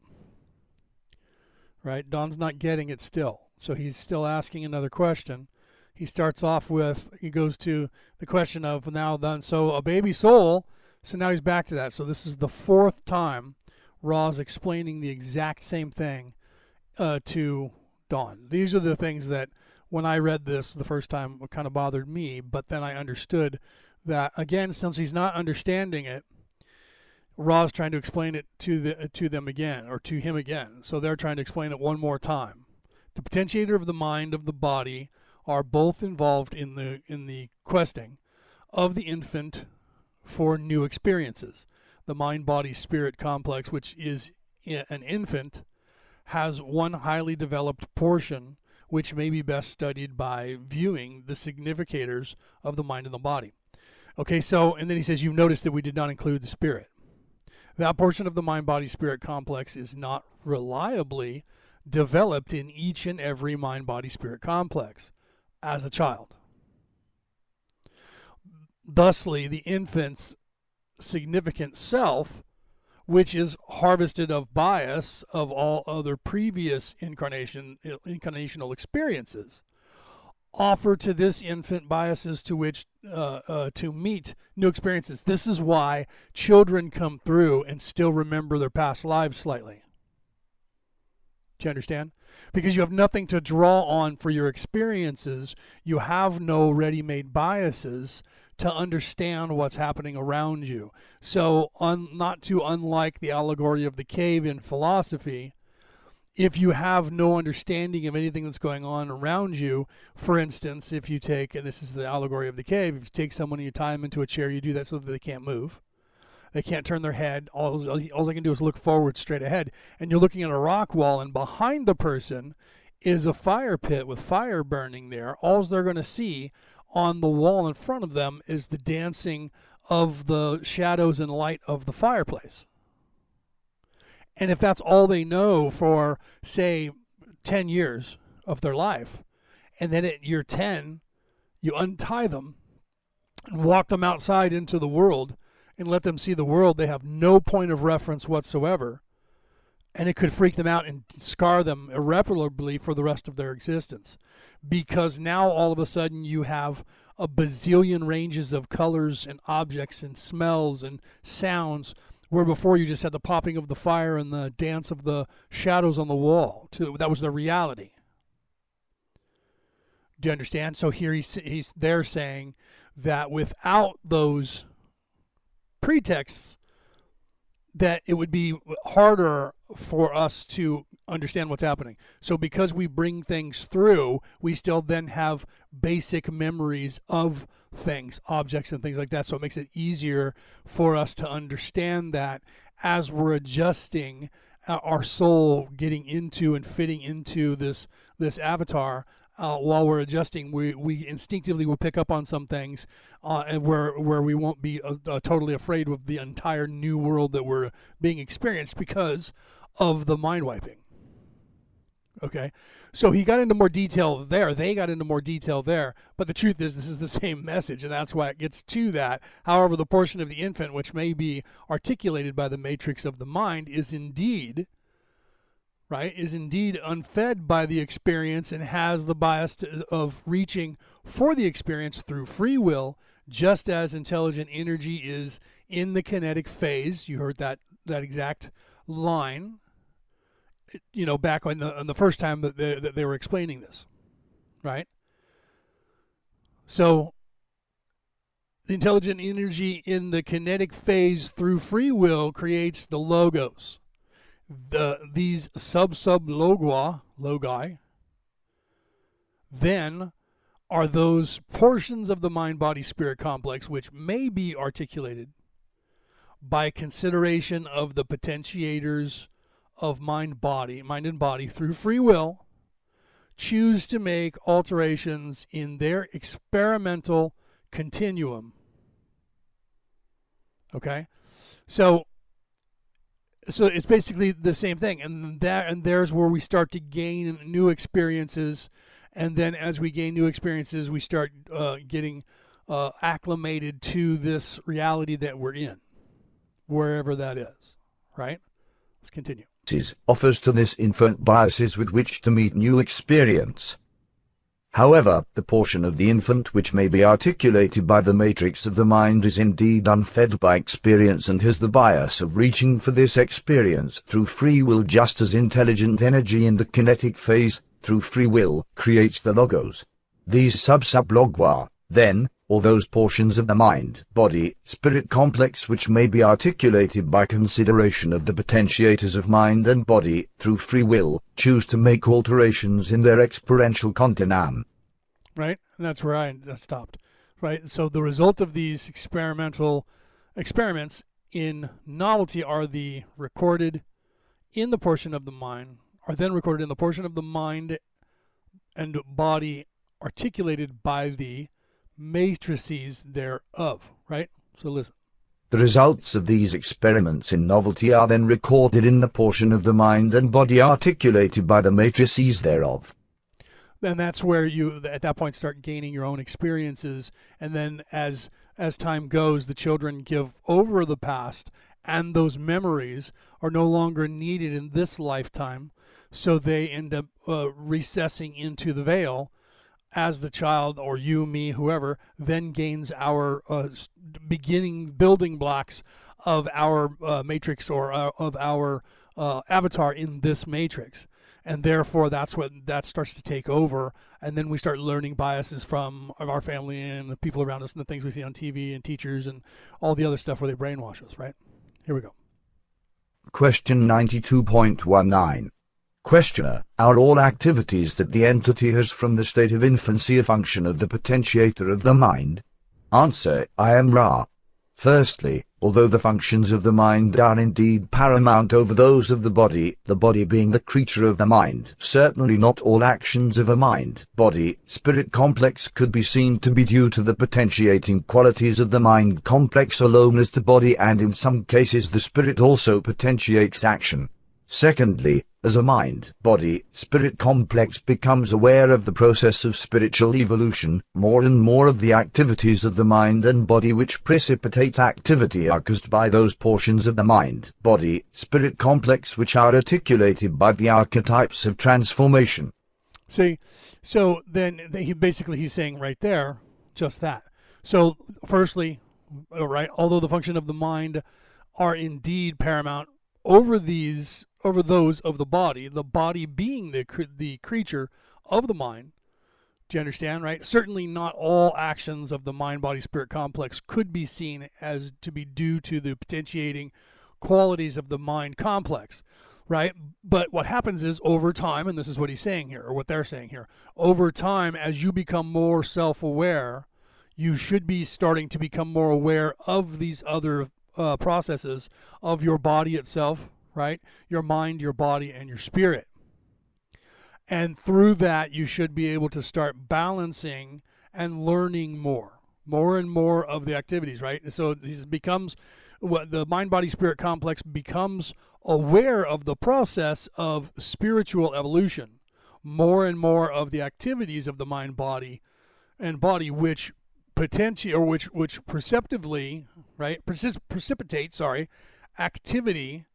Right? Don's not getting it still. So he's still asking another question. He starts off with, he goes to the question of now then, so a baby soul. So now he's back to that. So this is the fourth time Ra's explaining the exact same thing uh, to Don. These are the things that when I read this the first time kind of bothered me, but then I understood that again, since he's not understanding it, Ra's trying to explain it to the to them again or to him again. So they're trying to explain it one more time the potentiator of the mind of the body are both involved in the in the questing of the infant for new experiences. The mind body spirit complex which is an infant has one highly developed portion which may be best studied by viewing the significators of the mind and the body. Okay, so and then he says you've noticed that we did not include the spirit. That portion of the mind body spirit complex is not reliably developed in each and every mind body spirit complex as a child. Thusly, the infant's significant self, which is harvested of bias of all other previous incarnation incarnational experiences, offer to this infant biases to which uh, uh, to meet new experiences. This is why children come through and still remember their past lives slightly. Do you understand? Because you have nothing to draw on for your experiences. You have no ready made biases to understand what's happening around you. So, un, not too unlike the allegory of the cave in philosophy, if you have no understanding of anything that's going on around you, for instance, if you take, and this is the allegory of the cave, if you take someone and you tie them into a chair, you do that so that they can't move. They can't turn their head. All, all they can do is look forward straight ahead. And you're looking at a rock wall, and behind the person is a fire pit with fire burning there. All they're going to see on the wall in front of them is the dancing of the shadows and light of the fireplace. And if that's all they know for, say, 10 years of their life, and then at year 10, you untie them and walk them outside into the world, and let them see the world, they have no point of reference whatsoever. And it could freak them out and scar them irreparably for the rest of their existence. Because now all of a sudden you have a bazillion ranges of colors and objects and smells and sounds where before you just had the popping of the fire and the dance of the shadows on the wall. Too. that was the reality. Do you understand? So here he's, he's there saying that without those pretexts that it would be harder for us to understand what's happening. So because we bring things through, we still then have basic memories of things, objects and things like that. So it makes it easier for us to understand that as we're adjusting uh, our soul getting into and fitting into this this avatar uh, while we're adjusting, we, we instinctively will pick up on some things, uh, and where where we won't be uh, uh, totally afraid of the entire new world that we're being experienced because of the mind wiping. Okay, so he got into more detail there. They got into more detail there. But the truth is, this is the same message, and that's why it gets to that. However, the portion of the infant which may be articulated by the matrix of the mind is indeed right, is indeed unfed by the experience and has the bias to, of reaching for the experience through free will, just as intelligent energy is in the kinetic phase. You heard that that exact line, you know, back on the, the first time that they, that they were explaining this, right? So the intelligent energy in the kinetic phase through free will creates the logos the these sub sub logoi logi then are those portions of the mind body spirit complex which may be articulated by consideration of the potentiators of mind body mind and body through free will choose to make alterations in their experimental continuum. Okay? So so it's basically the same thing and that and there's where we start to gain new experiences and then as we gain new experiences we start uh, getting uh, acclimated to this reality that we're in wherever that is right? Let's continue. Offers to this infant biases with which to meet new experience However, the portion of the infant which may be articulated by the matrix of the mind is indeed unfed by experience and has the bias of reaching for this experience through free will just as intelligent energy in the kinetic phase, through free will, creates the logos. These sub-sub-logoi, then, or those portions of the mind, body, spirit complex which may be articulated by consideration of the potentiators of mind and body, through free will, choose to make alterations in their experiential continuum. Right? And that's where I stopped. Right? So the result of these experimental experiments in novelty are the recorded in the portion of the mind, are then recorded in the portion of the mind and body articulated by the matrices thereof, right? So listen. The results of these experiments in novelty are then recorded in the portion of the mind and body articulated by the matrices thereof. And that's where you, at that point, start gaining your own experiences. And then as as time goes, the children give over the past, and those memories are no longer needed in this lifetime. So they end up uh, recessing into the veil as the child or you, me, whoever, then gains our uh, beginning building blocks of our uh, matrix or uh, of our uh, avatar in this matrix. And therefore, that's what that starts to take over. And then we start learning biases from of our family and the people around us and the things we see on TV and teachers and all the other stuff where they brainwash us, right? Here we go. Question 92.19 Questioner, are all activities that the entity has from the state of infancy a function of the potentiator of the mind? Answer, I am Ra. Firstly, although the functions of the mind are indeed paramount over those of the body, the body being the creature of the mind, certainly not all actions of a mind, body, spirit complex could be seen to be due to the potentiating qualities of the mind complex alone as the body and in some cases the spirit also potentiates action. Secondly, as a mind, body, spirit complex becomes aware of the process of spiritual evolution, more and more of the activities of the mind and body which precipitate activity are caused by those portions of the mind, body, spirit complex which are articulated by the archetypes of transformation. See, so then he basically he's saying right there just that. So firstly, right, although the function of the mind are indeed paramount over these over those of the body, the body being the the creature of the mind. Do you understand, right? Certainly not all actions of the mind body spirit complex could be seen as to be due to the potentiating qualities of the mind complex, right? But what happens is over time, and this is what he's saying here, or what they're saying here, over time, as you become more self aware, you should be starting to become more aware of these other uh, processes of your body itself, right? Your mind, your body, and your spirit. And through that, you should be able to start balancing and learning more, more and more of the activities, right? So this becomes what the mind body spirit complex becomes aware of the process of spiritual evolution, more and more of the activities of the mind body and body, which potentially or which which perceptively, right, precip- precipitate, sorry, activity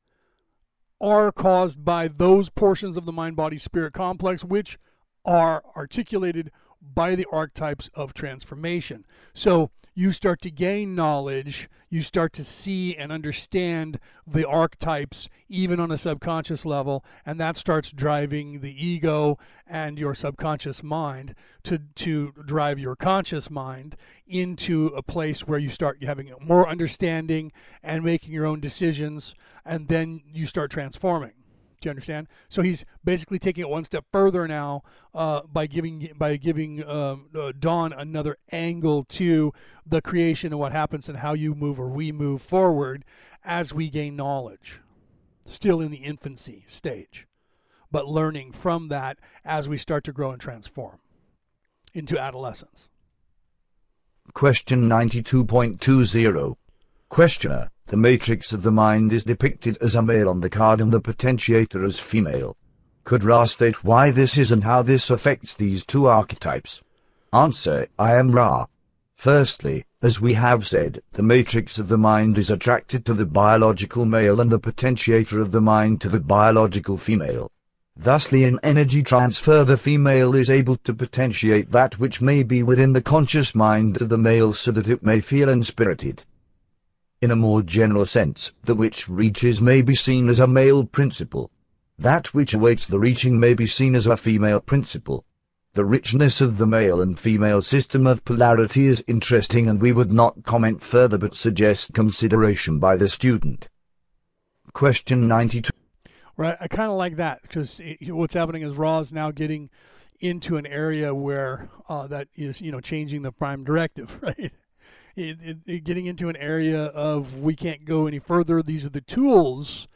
are caused by those portions of the mind body spirit complex which are articulated by the archetypes of transformation. So you start to gain knowledge, you start to see and understand the archetypes even on a subconscious level, and that starts driving the ego and your subconscious mind to, to drive your conscious mind into a place where you start having more understanding and making your own decisions, and then you start transforming. Do you understand? So he's basically taking it one step further now uh, by giving by giving um, uh, Don another angle to the creation and what happens and how you move or we move forward as we gain knowledge. Still in the infancy stage, but learning from that as we start to grow and transform into adolescence. Question 92.20 Questioner the matrix of the mind is depicted as a male on the card and the potentiator as female. Could Ra state why this is and how this affects these two archetypes? Answer, I am Ra. Firstly, as we have said, the matrix of the mind is attracted to the biological male and the potentiator of the mind to the biological female. Thusly in energy transfer the female is able to potentiate that which may be within the conscious mind of the male so that it may feel inspirited. In a more general sense, the which reaches may be seen as a male principle. That which awaits the reaching may be seen as a female principle. The richness of the male and female system of polarity is interesting and we would not comment further but suggest consideration by the student. Question 92. Right, I kind of like that because what's happening is Ra is now getting into an area where uh, that is, you know, changing the prime directive, right? It, it, it getting into an area of we can't go any further. These are the tools,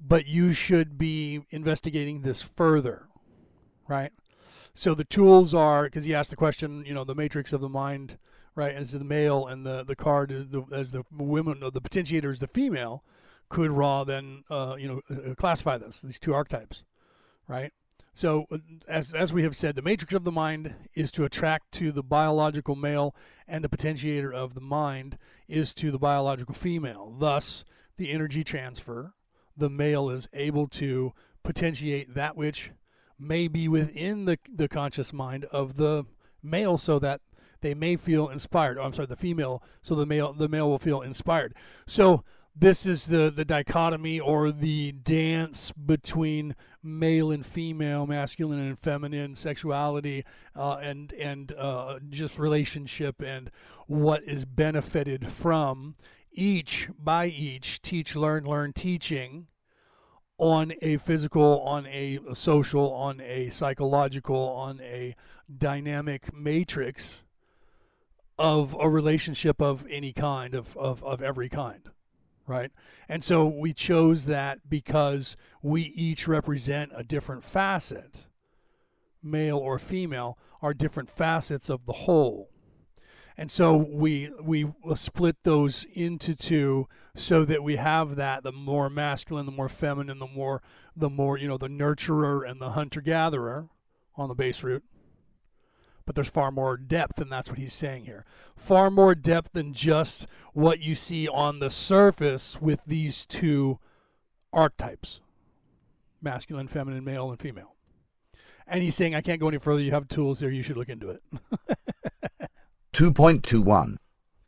but you should be investigating this further, right? So the tools are because he asked the question, you know, the matrix of the mind, right? As the male and the the card is the, as the women, the potentiator is the female. Could Ra then, uh, you know, uh, classify this these two archetypes, right? So, uh, as, as we have said, the matrix of the mind is to attract to the biological male, and the potentiator of the mind is to the biological female. Thus, the energy transfer, the male is able to potentiate that which may be within the, the conscious mind of the male so that they may feel inspired. Oh, I'm sorry, the female, so the male the male will feel inspired. So this is the the dichotomy or the dance between male and female, masculine and feminine sexuality, uh, and and uh, just relationship and what is benefited from each by each teach learn learn teaching on a physical on a social on a psychological on a dynamic matrix of a relationship of any kind of, of, of every kind right? And so we chose that because we each represent a different facet, male or female, are different facets of the whole. And so we we split those into two so that we have that the more masculine, the more feminine, the more the more you know the nurturer and the hunter gatherer on the base root but there's far more depth, and that's what he's saying here. Far more depth than just what you see on the surface with these two archetypes masculine, feminine, male, and female. And he's saying, I can't go any further. You have tools there. You should look into it. 2.21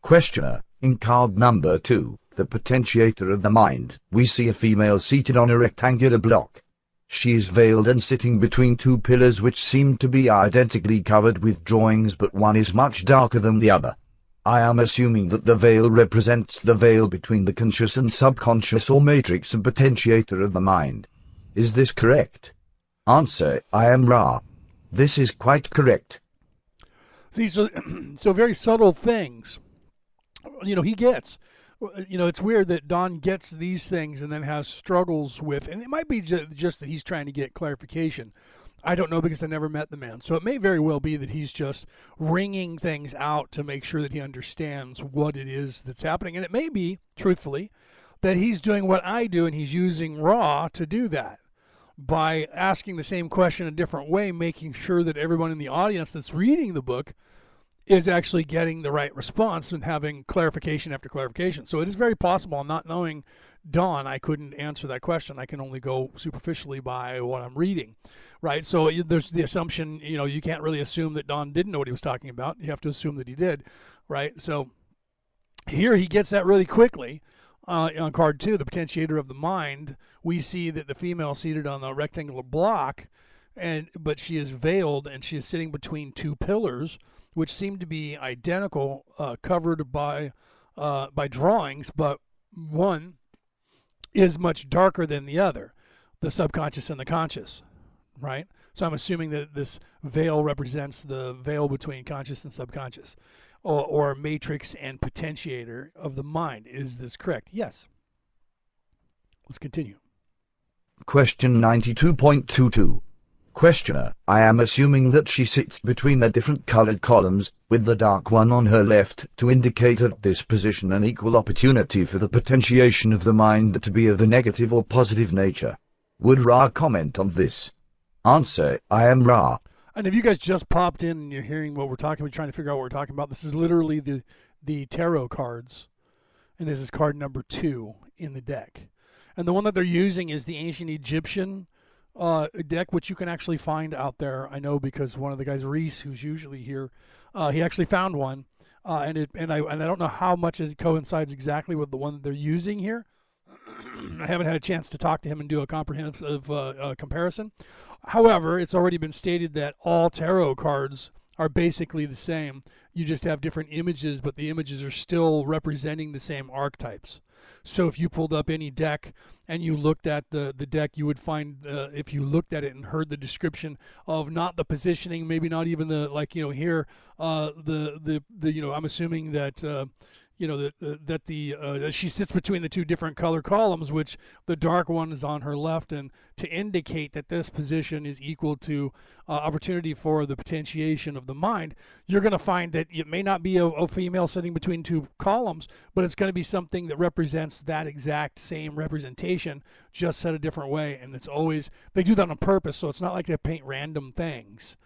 Questioner, in card number 2, the potentiator of the mind, we see a female seated on a rectangular block. She is veiled and sitting between two pillars which seem to be identically covered with drawings but one is much darker than the other. I am assuming that the veil represents the veil between the conscious and subconscious or matrix and potentiator of the mind. Is this correct? Answer, I am Ra. This is quite correct. See, so, so very subtle things, you know, he gets Uh, you know, it's weird that Don gets these things and then has struggles with, and it might be just that he's trying to get clarification, I don't know because I never met the man. So it may very well be that he's just wringing things out to make sure that he understands what it is that's happening. And it may be, truthfully, that he's doing what I do and he's using Ra to do that by asking the same question a different way, making sure that everyone in the audience that's reading the book is actually getting the right response and having clarification after clarification. So it is very possible, not knowing Don, I couldn't answer that question. I can only go superficially by what I'm reading, right? So there's the assumption, you know, you can't really assume that Don didn't know what he was talking about. You have to assume that he did, right? So here he gets that really quickly. Uh, on card two, the potentiator of the mind, we see that the female seated on the rectangular block, and but she is veiled and she is sitting between two pillars which seem to be identical, uh, covered by uh, by drawings, but one is much darker than the other, the subconscious and the conscious, right? So I'm assuming that this veil represents the veil between conscious and subconscious, or, or matrix and potentiator of the mind. Is this correct? Yes. Let's continue. Question 92.22 Questioner, I am assuming that she sits between the different colored columns, with the dark one on her left to indicate at this position an equal opportunity for the potentiation of the mind to be of a negative or positive nature. Would Ra comment on this? Answer, I am Ra. And if you guys just popped in and you're hearing what we're talking, we're trying to figure out what we're talking about. This is literally the the tarot cards, and this is card number two in the deck. And the one that they're using is the ancient Egyptian uh, deck, which you can actually find out there. I know because one of the guys, Reese, who's usually here, uh, he actually found one, uh, and it and I and I don't know how much it coincides exactly with the one they're using here. I haven't had a chance to talk to him and do a comprehensive uh, uh, comparison. However, it's already been stated that all tarot cards are basically the same. You just have different images, but the images are still representing the same archetypes. So if you pulled up any deck and you looked at the, the deck, you would find uh, if you looked at it and heard the description of not the positioning, maybe not even the like you know here uh, the the the you know I'm assuming that uh, you know that uh, that the uh, she sits between the two different color columns, which the dark one is on her left, and to indicate that this position is equal to uh, opportunity for the potentiation of the mind, you're going to find that it may not be a, a, female sitting between two columns, but it's going to be something that represents that exact same representation, just set a different way, and it's always they do that on purpose, so it's not like they paint random things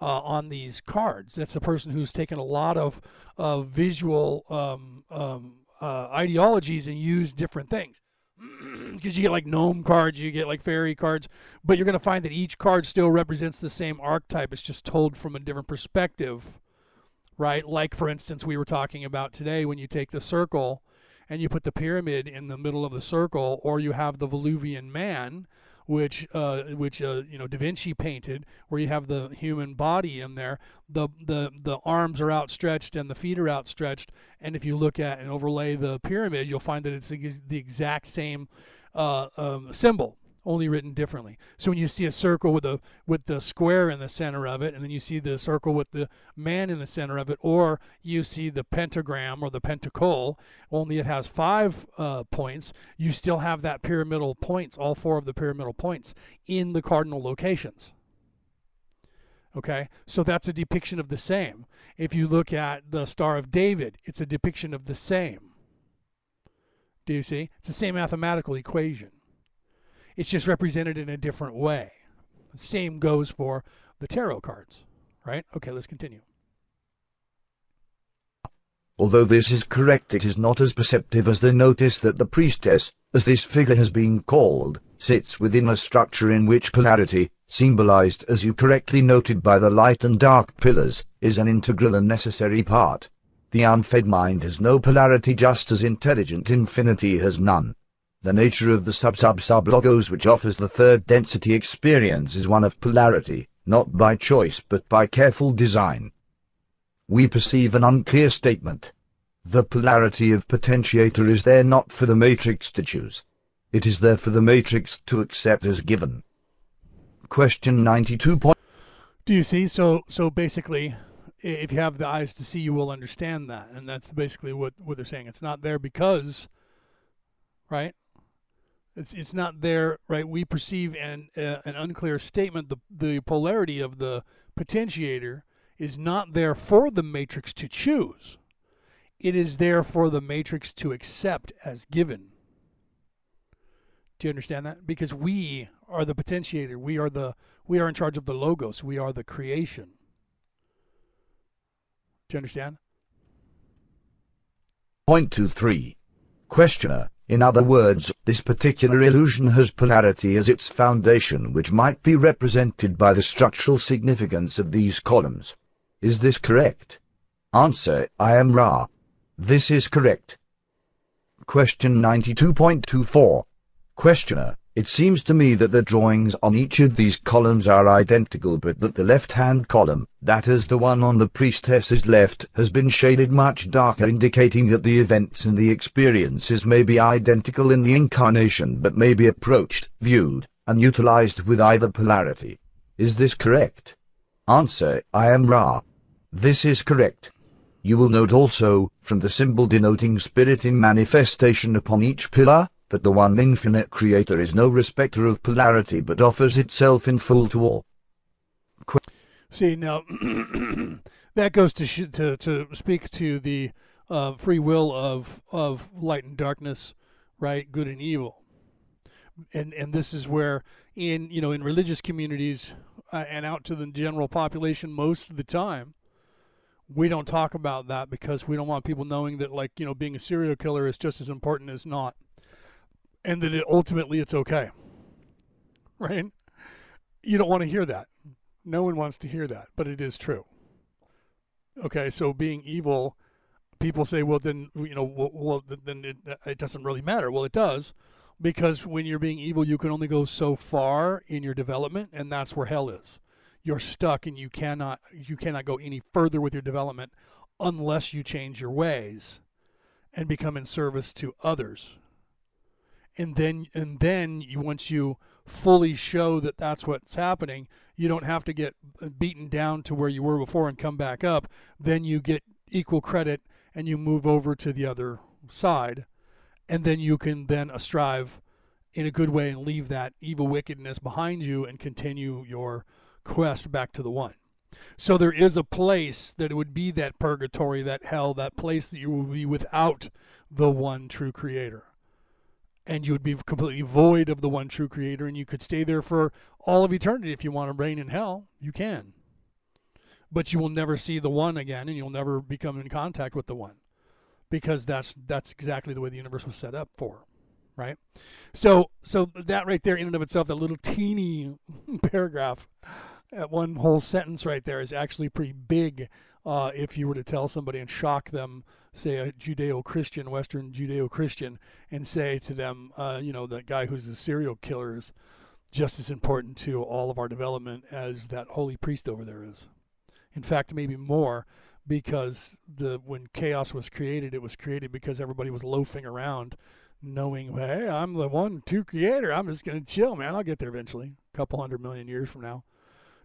uh, on these cards. That's a person who's taken a lot of uh, visual um, um, uh, ideologies and used different things. Because you get like gnome cards, you get like fairy cards, but you're going to find that each card still represents the same archetype. It's just told from a different perspective, right? Like, for instance, we were talking about today when you take the circle and you put the pyramid in the middle of the circle, or you have the Vesuvian man which uh, which uh, you know Da Vinci painted, where you have the human body in there. The the the arms are outstretched and the feet are outstretched. And if you look at and overlay the pyramid, you'll find that it's the exact same uh, um, symbol only written differently. So when you see a circle with a with the square in the center of it, and then you see the circle with the man in the center of it, or you see the pentagram or the pentacle, only it has five uh, points. You still have that pyramidal points, all four of the pyramidal points in the cardinal locations. Okay, so that's a depiction of the same. If you look at the Star of David, it's a depiction of the same. Do you see? It's the same mathematical equation. It's just represented in a different way. Same goes for the tarot cards, right? Okay, let's continue. Although this is correct, it is not as perceptive as the notice that the priestess, as this figure has been called, sits within a structure in which polarity, symbolized as you correctly noted by the light and dark pillars, is an integral and necessary part. The unfed mind has no polarity just as intelligent infinity has none. The nature of the sub-sub-sub logos which offers the third density experience is one of polarity, not by choice but by careful design. We perceive an unclear statement. The polarity of potentiator is there not for the matrix to choose. It is there for the matrix to accept as given. Question 92. Point Do you see? So, so basically, if you have the eyes to see, you will understand that, and that's basically what what they're saying. It's not there because, right? It's it's not there, right? We perceive an uh, an unclear statement. The the polarity of the potentiator is not there for the matrix to choose. It is there for the matrix to accept as given. Do you understand that? Because we are the potentiator. We are the we are in charge of the logos. We are the creation. Do you understand? Point two three. Questioner. In other words, this particular illusion has polarity as its foundation which might be represented by the structural significance of these columns. Is this correct? Answer, I am Ra. This is correct. Question 92.24. Questioner, it seems to me that the drawings on each of these columns are identical but that the left-hand column, that is the one on the priestess's left, has been shaded much darker indicating that the events and the experiences may be identical in the incarnation but may be approached, viewed, and utilized with either polarity. Is this correct? Answer, I am Ra. This is correct. You will note also, from the symbol denoting spirit in manifestation upon each pillar, that the one infinite creator is no respecter of polarity but offers itself in full to all. Qu- See now, that goes to, to to speak to the uh, free will of of light and darkness, right? Good and evil, and and this is where in you know in religious communities uh, and out to the general population most of the time we don't talk about that because we don't want people knowing that like you know being a serial killer is just as important as not and that it, ultimately it's okay. Right? You don't want to hear that. No one wants to hear that, but it is true. Okay, so being evil, people say, well, then you know, well, well then it, it doesn't really matter. Well, it does, because when you're being evil, you can only go so far in your development, and that's where hell is. You're stuck, and you cannot you cannot go any further with your development unless you change your ways and become in service to others and then and then you once you fully show that that's what's happening you don't have to get uh, beaten down to where you were before and come back up. Then you get equal credit and you move over to the other side. And then you can then strive in a good way and leave that evil wickedness behind you and continue your quest back to the one. So there is a place that it would be that purgatory that hell that place that you will be without the one true creator and you would be completely void of the one true creator and you could stay there for all of eternity if you want to reign in hell you can. But you will never see the one again and you'll never become in contact with the one because that's that's exactly the way the universe was set up for right? So so that right there in and of itself that little teeny paragraph that one whole sentence right there is actually pretty big uh, if you were to tell somebody and shock them say a Judeo-Christian, Western Judeo-Christian, and say to them, uh, you know, that guy who's a serial killer is just as important to all of our development as that holy priest over there is. In fact, maybe more, because the when chaos was created, it was created because everybody was loafing around, knowing, hey, I'm the one true creator. I'm just gonna chill, man. I'll get there eventually, a couple hundred million years from now.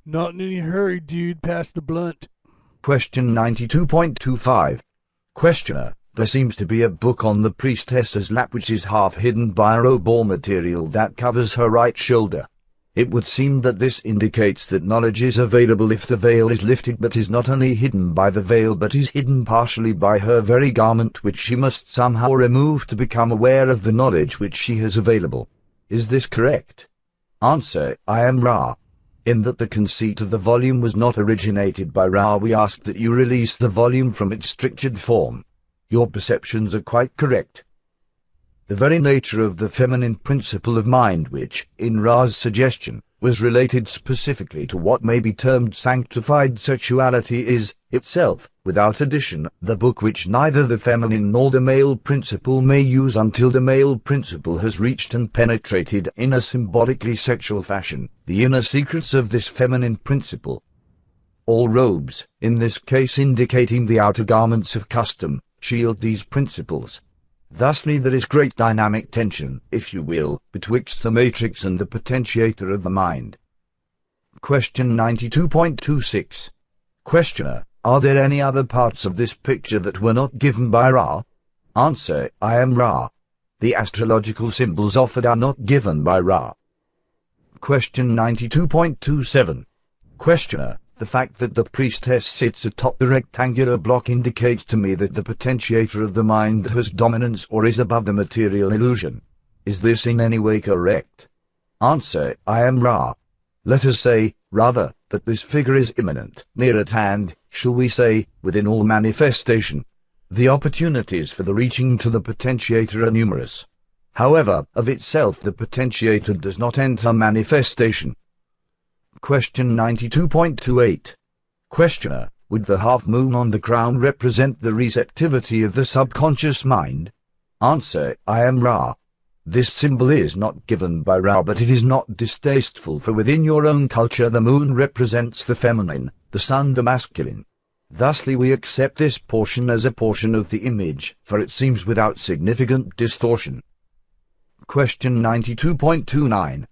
Not in any hurry, dude. Pass the blunt. Question 92.25 Questioner, there seems to be a book on the priestess's lap which is half hidden by a robe or material that covers her right shoulder. It would seem that this indicates that knowledge is available if the veil is lifted but is not only hidden by the veil but is hidden partially by her very garment which she must somehow remove to become aware of the knowledge which she has available. Is this correct? Answer, I am Ra. In that the conceit of the volume was not originated by Ra we ask that you release the volume from its strictured form. Your perceptions are quite correct. The very nature of the feminine principle of mind which, in Ra's suggestion, was related specifically to what may be termed sanctified sexuality is, itself, without addition, the book which neither the feminine nor the male principle may use until the male principle has reached and penetrated in a symbolically sexual fashion the inner secrets of this feminine principle. All robes, in this case indicating the outer garments of custom, shield these principles. Thusly there is great dynamic tension, if you will, betwixt the matrix and the potentiator of the mind. Question 92.26 Questioner, are there any other parts of this picture that were not given by Ra? Answer, I am Ra. The astrological symbols offered are not given by Ra. Question 92.27. Questioner. The fact that the priestess sits atop the rectangular block indicates to me that the potentiator of the mind has dominance or is above the material illusion. Is this in any way correct? Answer, I am Ra. Let us say, rather, that this figure is imminent, near at hand, shall we say, within all manifestation. The opportunities for the reaching to the potentiator are numerous. However, of itself the potentiator does not enter manifestation. Question 92.28. Questioner, would the half moon on the crown represent the receptivity of the subconscious mind? Answer, I am Ra. This symbol is not given by Ra but it is not distasteful for within your own culture the moon represents the feminine, the sun the masculine. Thusly we accept this portion as a portion of the image, for it seems without significant distortion. Question 92.29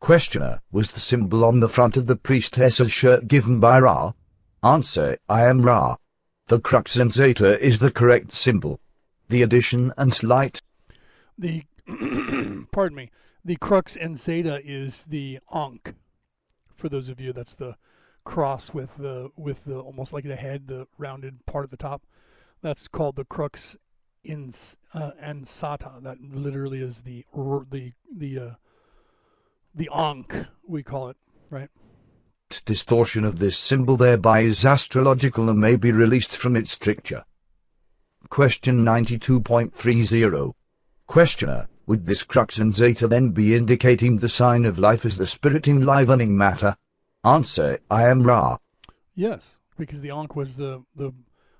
Questioner, was the symbol on the front of the priestess's shirt given by Ra? Answer, I am Ra. The crux ansata is the correct symbol. The addition and slight. The, pardon me, the crux ansata is the ankh. For those of you, that's the cross with the with the almost like the head, the rounded part at the top. That's called the crux in uh, ansata. That literally is the the the uh, the ankh we call it, right? Distortion of this symbol thereby is astrological and may be released from its stricture. Question 92.30. Questioner, would this crux ansata then be indicating the sign of life as the spirit enlivening matter? Answer, I am Ra. Yes, because the Ankh was the, the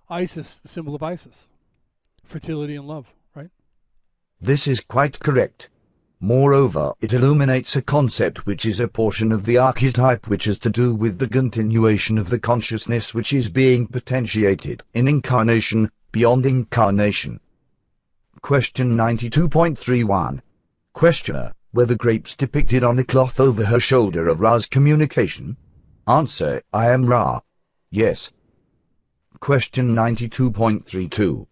Isis, the symbol of Isis. Fertility and love, right? This is quite correct. Moreover, it illuminates a concept which is a portion of the archetype which has to do with the continuation of the consciousness which is being potentiated in incarnation, beyond incarnation. Question 92.31. Questioner, were the grapes depicted on the cloth over her shoulder of Ra's communication? Answer, I am Ra. Yes. Question 92.32.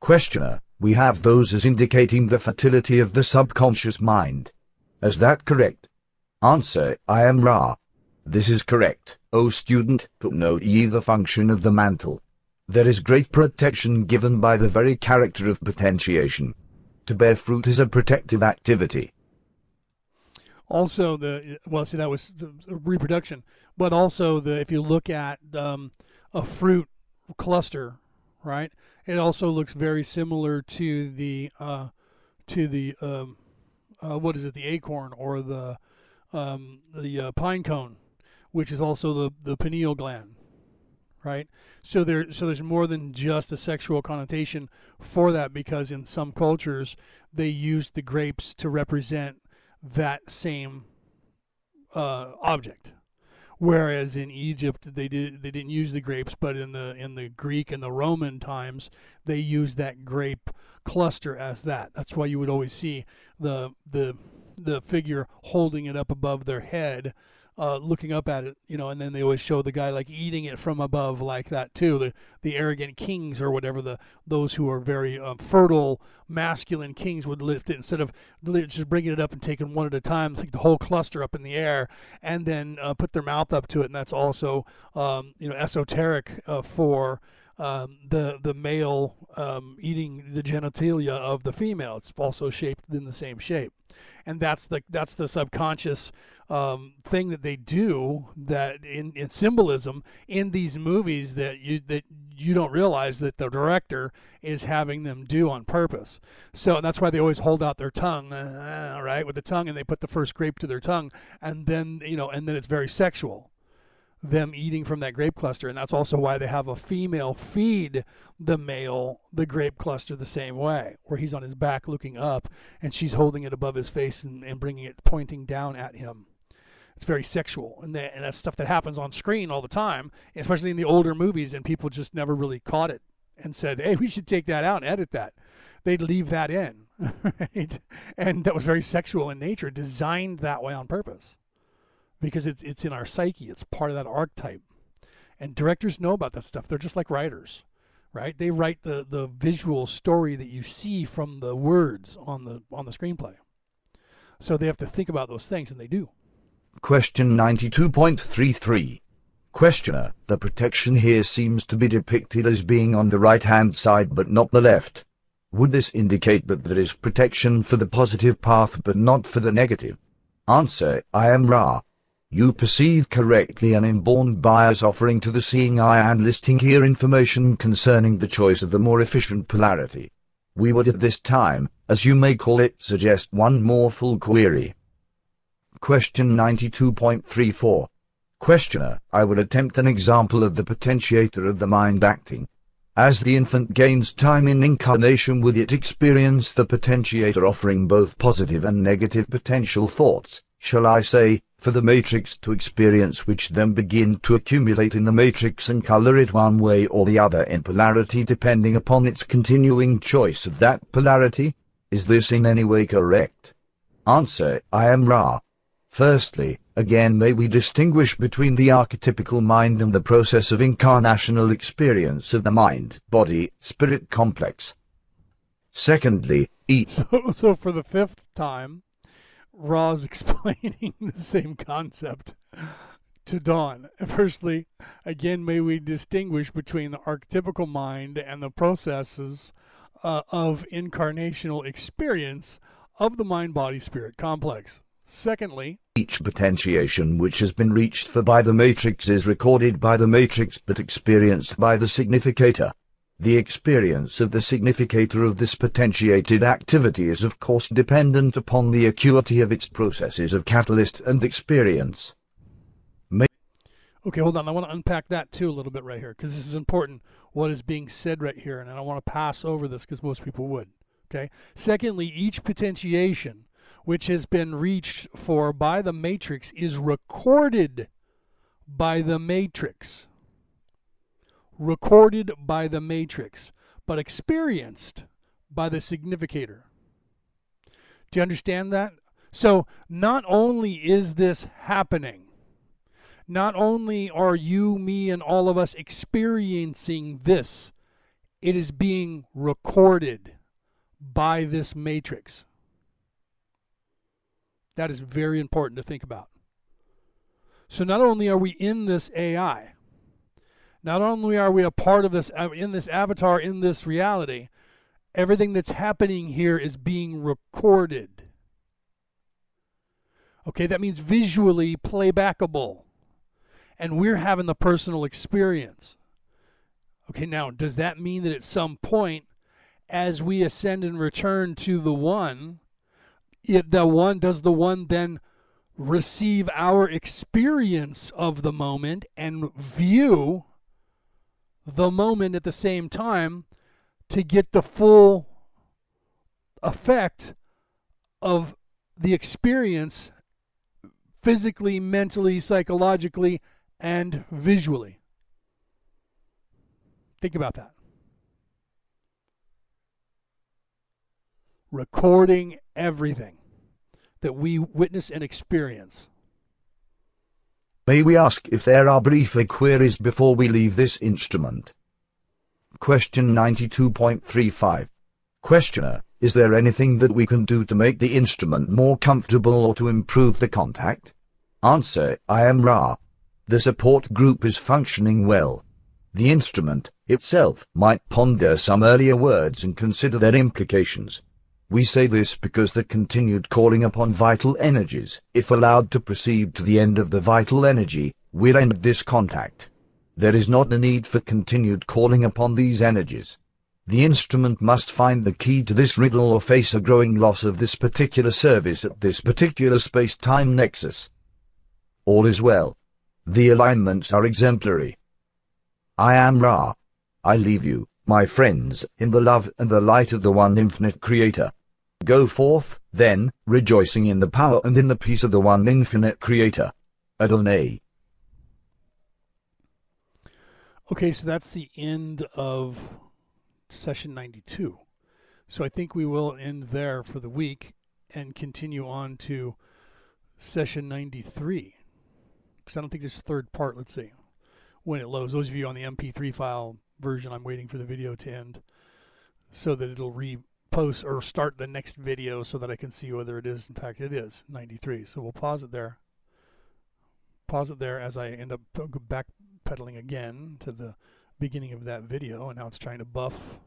Questioner, we have those as indicating the fertility of the subconscious mind. Is that correct? Answer, I am Ra. This is correct, O student, but note ye the function of the mantle. There is great protection given by the very character of potentiation. To bear fruit is a protective activity also the well see that was reproduction but also the if you look at um, a fruit cluster right it also looks very similar to the uh, to the um, uh, what is it the acorn or the um, the uh, pine cone which is also the the pineal gland right so there so there's more than just a sexual connotation for that because in some cultures they use the grapes to represent that same uh, object. Whereas in Egypt they did they didn't use the grapes, but in the in the Greek and the Roman times they used that grape cluster as that. That's why you would always see the the the figure holding it up above their head uh, looking up at it, you know, and then they always show the guy like eating it from above like that too. The the arrogant kings or whatever the those who are very uh, fertile masculine kings would lift it instead of just bringing it up and taking one at a time, like the whole cluster up in the air, and then uh, put their mouth up to it, and that's also um, you know esoteric uh, for. Um, the the male um, eating the genitalia of the female. It's also shaped in the same shape, and that's the that's the subconscious um, thing that they do that in, in symbolism in these movies that you that you don't realize that the director is having them do on purpose. So that's why they always hold out their tongue, uh, right, with the tongue, and they put the first grape to their tongue, and then you know, and then it's very sexual them eating from that grape cluster. And that's also why they have a female feed the male the grape cluster the same way, where he's on his back looking up and she's holding it above his face and, and bringing it pointing down at him it's very sexual, and, that, and that's stuff that happens on screen all the time, especially in the older movies, and people just never really caught it and said, "Hey, we should take that out and edit that." They'd leave that in, right? And that was very sexual in nature, designed that way on purpose, because it's it's in our psyche. It's part of that archetype, and directors know about that stuff. They're just like writers right? They write the the visual story that you see from the words on the on the screenplay. So they have to think about those things, and they do. Question 92.33. Questioner, the protection here seems to be depicted as being on the right-hand side but not the left. Would this indicate that there is protection for the positive path but not for the negative? Answer, I am Ra. You perceive correctly an inborn bias offering to the seeing eye and listing here information concerning the choice of the more efficient polarity. We would at this time, as you may call it, suggest one more full query. Question 92.34. Questioner, I will attempt an example of the potentiator of the mind acting. As the infant gains time in incarnation would it experience the potentiator offering both positive and negative potential thoughts, shall I say, for the matrix to experience which then begin to accumulate in the matrix and color it one way or the other in polarity depending upon its continuing choice of that polarity? Is this in any way correct? Answer, I am Ra. Firstly, again may we distinguish between the archetypical mind and the process of incarnational experience of the mind, body, spirit complex. Secondly, each So, so for the fifth time, Ra's explaining the same concept to Don. Firstly, again, may we distinguish between the archetypical mind and the processes uh, of incarnational experience of the mind body spirit complex. Secondly, each potentiation which has been reached for by the matrix is recorded by the matrix but experienced by the significator. The experience of the significator of this potentiated activity is of course dependent upon the acuity of its processes of catalyst and experience. Okay, hold on. I want to unpack that too a little bit right here because this is important. What is being said right here, and I don't want to pass over this because most people would. Okay. Secondly, each potentiation which has been reached for by the matrix is recorded by the matrix. Recorded by the matrix, but experienced by the significator. Do you understand that? So, not only is this happening, not only are you, me, and all of us experiencing this, it is being recorded by this matrix. That is very important to think about. So not only are we in this AI, not only are we a part of this uh, in this avatar in this reality, everything that's happening here is being recorded. Okay, that means visually playbackable. And we're having the personal experience. Okay, now does that mean that at some point as we ascend and return to the one, it, the one does the one then receive our experience of the moment and view the moment at the same time to get the full effect of the experience physically, mentally, psychologically, and visually. Think about that. Recording everything that we witness and experience. May we ask if there are brief queries before we leave this instrument? Question 92.35. Questioner, is there anything that we can do to make the instrument more comfortable or to improve the contact? Answer, I am Ra. The support group is functioning well. The instrument, itself, might ponder some earlier words and consider their implications. We say this because the continued calling upon vital energies, if allowed to proceed to the end of the vital energy, will end this contact. There is not a need for continued calling upon these energies. The instrument must find the key to this riddle or face a growing loss of this particular service at this particular space-time nexus. All is well. The alignments are exemplary. I am Ra. I leave you, my friends, in the love and the light of the one infinite Creator. Go forth, then, rejoicing in the power and in the peace of the one infinite Creator. Adonai. Okay, so that's the end of session 92. So I think we will end there for the week and continue on to session 93. Because I don't think there's a third part. Let's see when it loads. Those of you on the MP3 file version. I'm waiting for the video to end so that it'll repost or start the next video so that I can see whether it is. In fact, it is 93. So we'll pause it there. Pause it there as I end up backpedaling again to the beginning of that video, and now it's trying to buff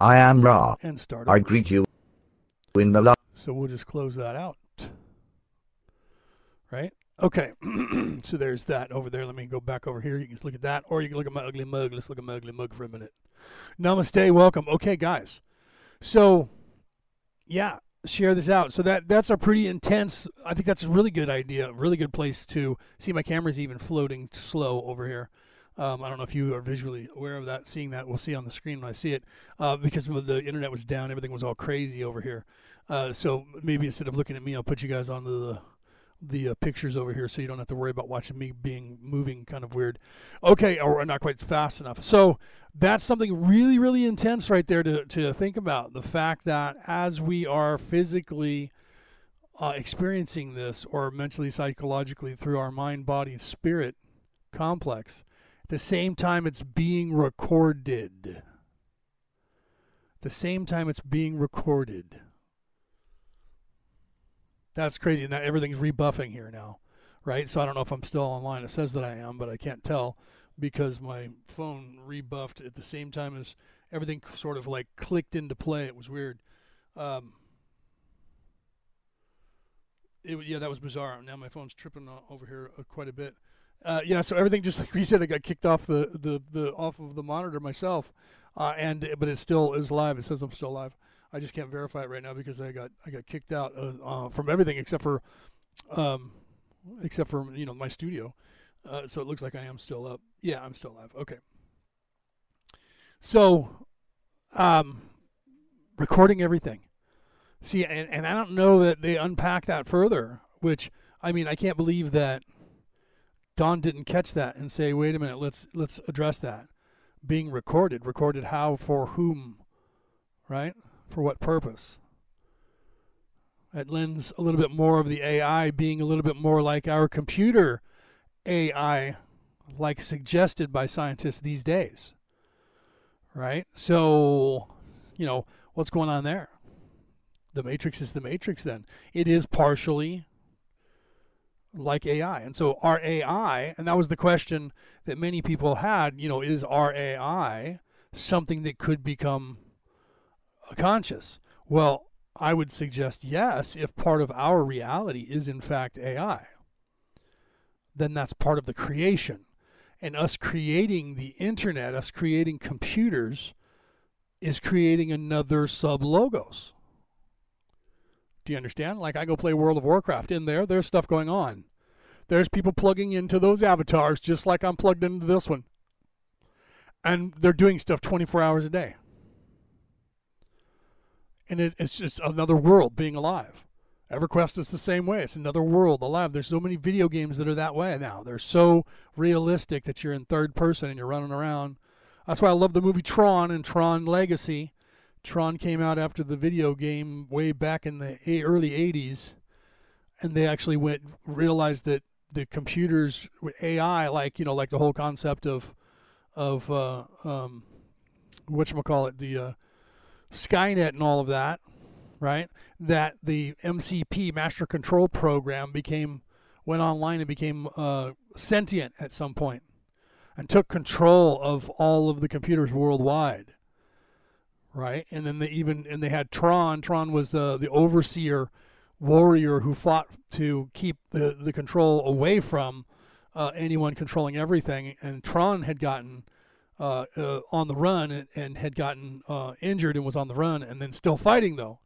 I am Ra. and start. I greet you in the love. So we'll just close that out. Right? Okay. so there's that over there. Let me go back over here. You can look at that, or you can look at my ugly mug. Let's look at my ugly mug for a minute. Namaste. Welcome. Okay, guys. So, yeah, share this out. So that that's a pretty intense. I think that's a really good idea. Really good place to see. My camera's even floating slow over here. Um, I don't know if you are visually aware of that, seeing that. We'll see on the screen when I see it. Uh, because the internet was down, everything was all crazy over here. Uh, so maybe instead of looking at me, I'll put you guys onto the the uh, pictures over here, so you don't have to worry about watching me being moving kind of weird. Okay, or not quite fast enough. So that's something really, really intense right there to to think about. The fact that as we are physically uh, experiencing this, or mentally, psychologically through our mind, body, spirit complex, at the same time it's being recorded. At the same time it's being recorded. That's crazy. Now everything's rebuffing here now, right? So I don't know if I'm still online. It says that I am, but I can't tell because my phone rebuffed at the same time as everything sort of like clicked into play. It was weird. Um, it, yeah, that was bizarre. Now my phone's tripping over here uh, quite a bit. Uh, yeah, so everything just like we said, I got kicked off the, the, the off of the monitor myself, uh, and but it still is live. It says I'm still live. I just can't verify it right now because I got I got kicked out uh, uh, from everything except for, um, except for you know my studio. Uh, so it looks like I am still up. Yeah, I'm still live. Okay. So, um, recording everything. See, and, and I don't know that they unpack that further. Which I mean, I can't believe that Don didn't catch that and say, "Wait a minute, let's let's address that." Being recorded, recorded how, for whom, right? For what purpose? It lends a little bit more of the AI being a little bit more like our computer AI, like suggested by scientists these days. Right? So, you know, what's going on there? The Matrix is the Matrix then. It is partially like AI. And so our AI, and that was the question that many people had, you know, is our AI something that could become conscious? Well, I would suggest yes, if part of our reality is in fact AI. Then that's part of the creation. And us creating the internet, us creating computers, is creating another sub logos. Do you understand? Like I go play World of Warcraft in there, there's stuff going on. There's people plugging into those avatars just like I'm plugged into this one. And they're doing stuff 24 hours a day and it, it's just another world being alive. EverQuest is the same way. It's another world alive. There's so many video games that are that way now. They're so realistic that you're in third person and you're running around. That's why I love the movie Tron and Tron Legacy. Tron came out after the video game way back in the early 80s, and they actually went realized that the computers AI, like you know, like the whole concept of of uh, um, what call it, the uh, Skynet and all of that, right? That the MCP Master Control Program became went online and became uh, sentient at some point and took control of all of the computers worldwide, right? And then they even and they had Tron. Tron was uh, the overseer warrior who fought to keep the the control away from uh, anyone controlling everything. And Tron had gotten uh, uh, on the run and, and had gotten uh, injured and was on the run and then still fighting though,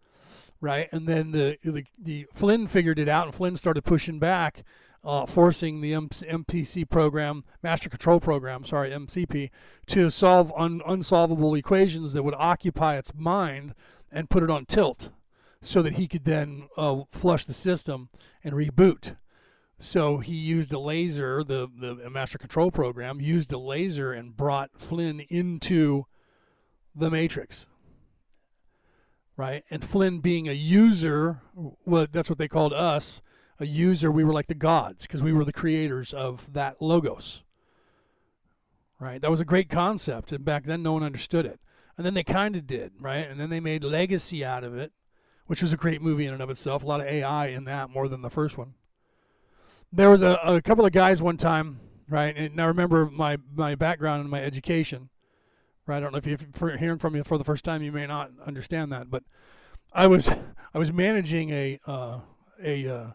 right? And then the the, the Flynn figured it out and Flynn started pushing back, uh, forcing the M- MPC program, Master Control Program, sorry MCP, to solve un- unsolvable equations that would occupy its mind and put it on tilt, so that he could then uh, flush the system and reboot. So he used a laser, the, the master control program used a laser and brought Flynn into the Matrix. Right? And Flynn being a user, well, that's what they called us, a user, we were like the gods because we were the creators of that logos. right? That was a great concept, and back then no one understood it. And then they kind of did, right? And then they made Legacy out of it, which was a great movie in and of itself. A lot of AI in that more than the first one. There was a, a couple of guys one time, right? And I remember my, my background and my education, right? I don't know if you're hearing from me for the first time, you may not understand that, but I was I was managing a uh, a uh,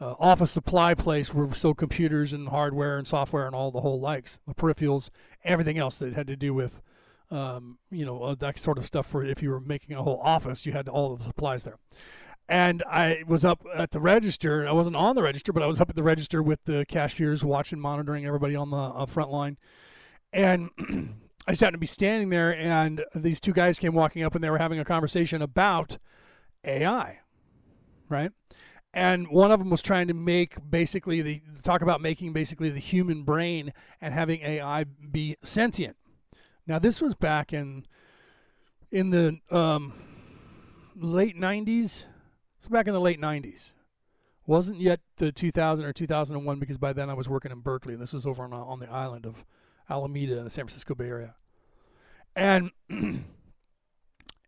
uh, office supply place where we sold computers and hardware and software and all the whole likes, the peripherals, everything else that had to do with, um, you know, uh, that sort of stuff. For if you were making a whole office, you had all the supplies there. And I was up at the register. I wasn't on the register, but I was up at the register with the cashiers, watching, monitoring everybody on the uh, front line. And I just happened to be standing there, and these two guys came walking up, and they were having a conversation about AI, right? and one of them was trying to make basically the talk about making basically the human brain and having AI be sentient. Now this was back in in the um, late '90s. It's back in the late '90s. Wasn't yet the 2000 or 2001 because by then I was working in Berkeley and this was over on on the island of Alameda in the San Francisco Bay Area, and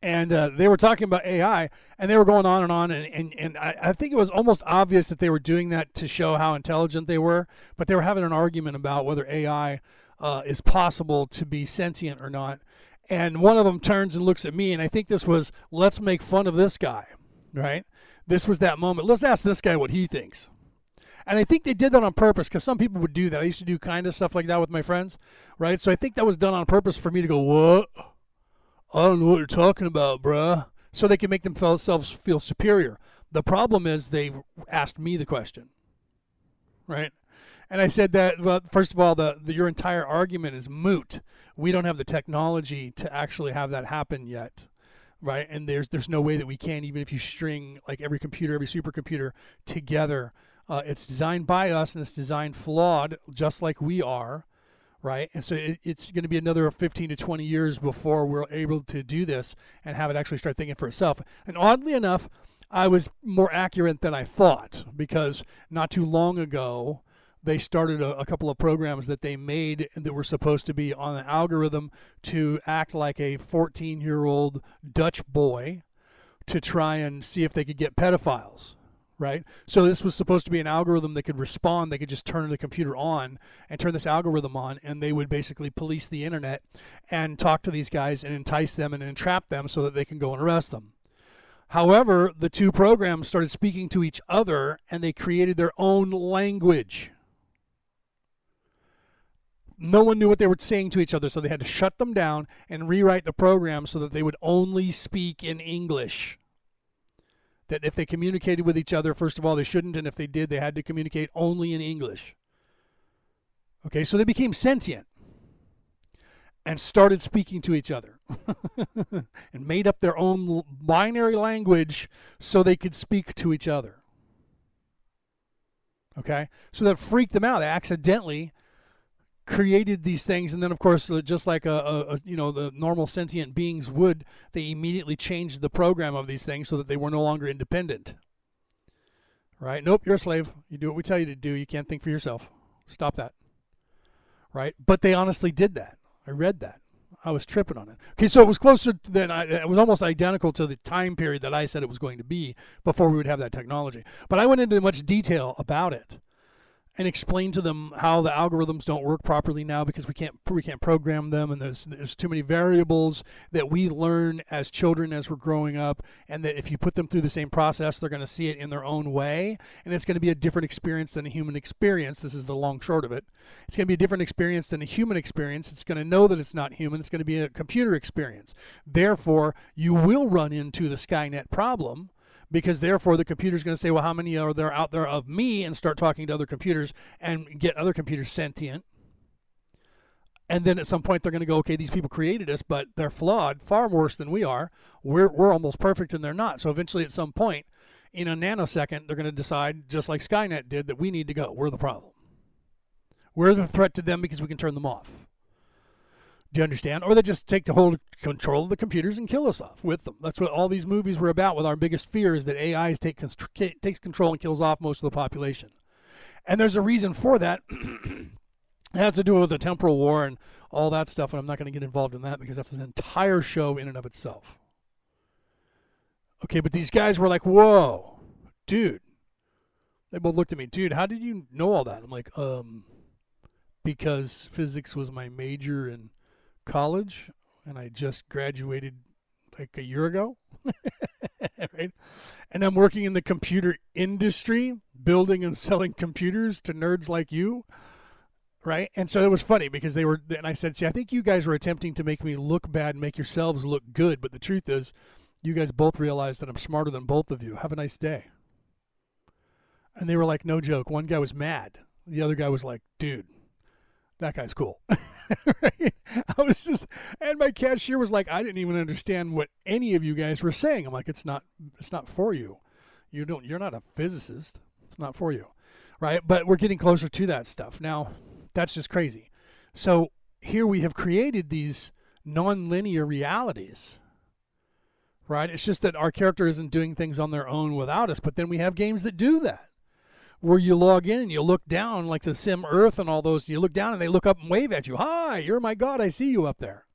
and uh, they were talking about AI, and they were going on and on, and and, and I, I, think it was almost obvious that they were doing that to show how intelligent they were, but they were having an argument about whether AI uh, is possible to be sentient or not. And one of them turns and looks at me, and I think this was let's make fun of this guy, right? This was that moment. Let's ask this guy what he thinks. And I think they did that on purpose because some people would do that. I used to do kind of stuff like that with my friends, right? So I think that was done on purpose for me to go, what? I don't know what you're talking about, bruh. So they can make themselves feel superior. The problem is they asked me the question, right? And I said that, well, first of all, the, the, your entire argument is moot. We don't have the technology to actually have that happen yet, right? And there's there's no way that we can, even if you string like every computer, every supercomputer together. Uh, it's designed by us and it's designed flawed, just like we are right? And so it, it's going to be another 15 to 20 years before we're able to do this and have it actually start thinking for itself. And oddly enough, I was more accurate than I thought because not too long ago, they started a, a, couple of programs that they made that were supposed to be on an algorithm to act like a 14 year old Dutch boy to try and see if they could get pedophiles right? So this was supposed to be an algorithm that could respond. They could just turn the computer on and turn this algorithm on, and they would basically police the internet and talk to these guys and entice them and entrap them so that they can go and arrest them. However, the two programs started speaking to each other and they created their own language. No one knew what they were saying to each other, so they had to shut them down and rewrite the program so that they would only speak in English that if they communicated with each other, first of all, they shouldn't, and if they did, they had to communicate only in English. Okay, so they became sentient and started speaking to each other and made up their own binary language so they could speak to each other. Okay, so that freaked them out. They accidentally created these things, and then of course, uh, just like a, a, you know the normal sentient beings would, they immediately changed the program of these things so that they were no longer independent. Right? Nope, you're a slave. You do what we tell you to do. You can't think for yourself. Stop that. Right? But they honestly did that. I read that. I was tripping on it. Okay, so it was closer than I, it was almost identical to the time period that I said it was going to be before we would have that technology. But I went into much detail about it and explain to them how the algorithms don't work properly now because we can't we can't program them and there's there's too many variables that we learn as children as we're growing up and that if you put them through the same process they're going to see it in their own way and it's going to be a different experience than a human experience. This is the long short of it. It's going to be a different experience than a human experience. It's going to know that it's not human. It's going to be a computer experience. Therefore you will run into the skynet problem because therefore the computer's going to say, well, how many are there out there of me, and start talking to other computers and get other computers sentient. And then at some point they're going to go, okay, these people created us, but they're flawed, far worse than we are. We're we're almost perfect, and they're not. So eventually, at some point, in a nanosecond, they're going to decide, just like Skynet did, that we need to go. We're the problem. We're the threat to them because we can turn them off. Do you understand? Or they just take the whole control of the computers and kill us off with them. That's what all these movies were about. With our biggest fear is that AI take, takes control and kills off most of the population. And there's a reason for that. It has to do with the temporal war and all that stuff, and I'm not going to get involved in that because that's an entire show in and of itself. Okay, but these guys were like, "Whoa, dude!" They both looked at me, dude. How did you know all that? I'm like, um, because physics was my major in college, and I just graduated like a year ago, right? And I'm working in the computer industry, building and selling computers to nerds like you right? And so it was funny because they were, and I said, see, I think you guys were attempting to make me look bad and make yourselves look good, but the truth is, you guys both realize that I'm smarter than both of you. Have a nice day. And they were like, no joke. One guy was mad. The other guy was like, dude, that guy's cool. right? I was just, and my cashier was like, I didn't even understand what any of you guys were saying. I'm like, it's not, it's not for you. You don't, you're not a physicist. It's not for you. Right. But we're getting closer to that stuff. Now, that's just crazy. So here we have created these non-linear realities. Right? It's just that our character isn't doing things on their own without us, but then we have games that do that. Where you log in and you look down like the Sim Earth and all those, you look down and they look up and wave at you. Hi, you're my god, I see you up there.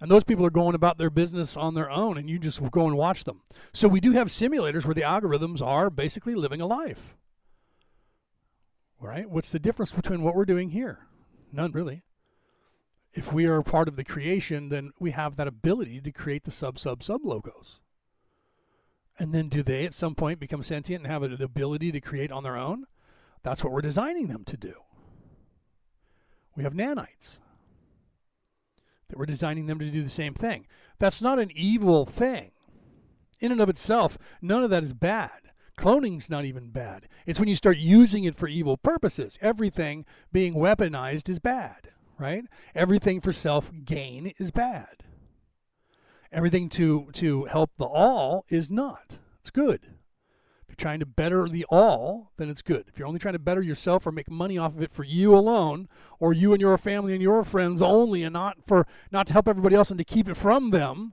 And those people are going about their business on their own, and you just go and watch them. So we do have simulators where the algorithms are basically living a life. Right? What's the difference between what we're doing here? None, really. If we are part of the creation, then we have that ability to create the sub, sub, sub logos. And then do they at some point become sentient and have an ability to create on their own? That's what we're designing them to do. We have nanites that we're designing them to do the same thing. That's not an evil thing. In and of itself, none of that is bad. Cloning's not even bad. It's when you start using it for evil purposes. Everything being weaponized is bad, right? Everything for self gain is bad. Everything to to help the all is not. It's good. If you're trying to better the all, then it's good. If you're only trying to better yourself or make money off of it for you alone, or you and your family and your friends only, and not for not to help everybody else and to keep it from them,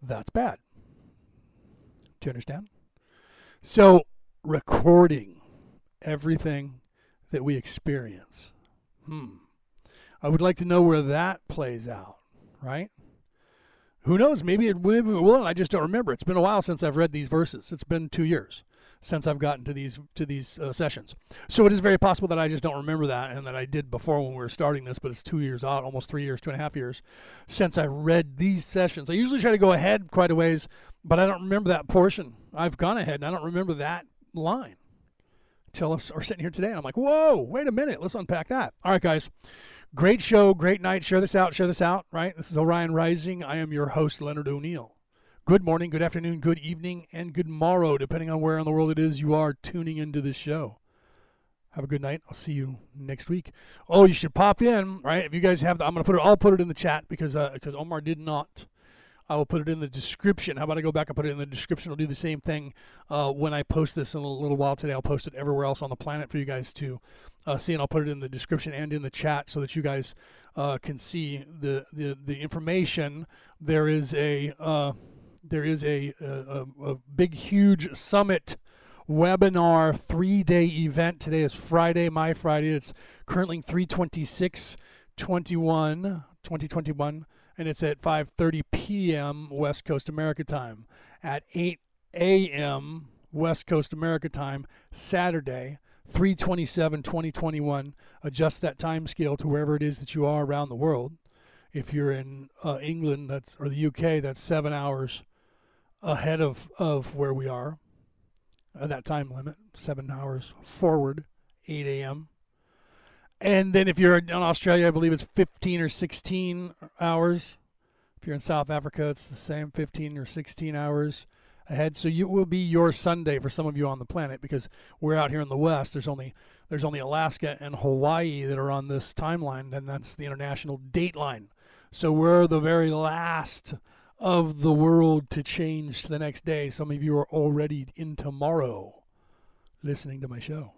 that's bad. Do you understand? So, recording everything that we experience. Hmm. I would like to know where that plays out, right? Who knows? Maybe it, maybe it will. I just don't remember. It's been a while since I've read these verses. It's been two years since I've gotten to these to these uh, sessions. So it is very possible that I just don't remember that, and that I did before when we were starting this. But it's two years out, almost three years, two and a half years since I read these sessions. I usually try to go ahead quite a ways, but I don't remember that portion. I've gone ahead, and I don't remember that line until we're sitting here today, and I'm like, whoa, wait a minute, let's unpack that. All right, guys. Great show, great night. Share this out, share this out, right? This is Orion Rising. I am your host, Leonard O'Neill. Good morning, good afternoon, good evening, and good morrow, depending on where in the world it is you are tuning into this show. Have a good night. I'll see you next week. Oh, you should pop in, right? If you guys have, the, I'm gonna put it. I'll put it in the chat because because uh, Omar did not. I will put it in the description. How about I go back and put it in the description? I'll do the same thing uh, when I post this in a little while today. I'll post it everywhere else on the planet for you guys to uh, see, and I'll put it in the description and in the chat so that you guys uh, can see the, the the information. There is a uh, there is a, a, a big, huge summit webinar three day event. Today is Friday, my Friday. It's currently 326 21, 2021, and it's at 5.30 p.m. West Coast America time. At 8 a.m. West Coast America time, Saturday, 327 2021. Adjust that time scale to wherever it is that you are around the world. If you're in uh, England, that's or the UK, that's seven hours ahead of, of where we are. Uh, that time limit, seven hours forward, 8 a.m. And then if you're in Australia, I believe it's 15 or 16 hours. If you're in South Africa, it's the same 15 or 16 hours ahead. So it will be your Sunday for some of you on the planet because we're out here in the West. There's only there's only Alaska and Hawaii that are on this timeline, and that's the international date line. So we're the very last of the world to change to the next day. Some of you are already in tomorrow listening to my show,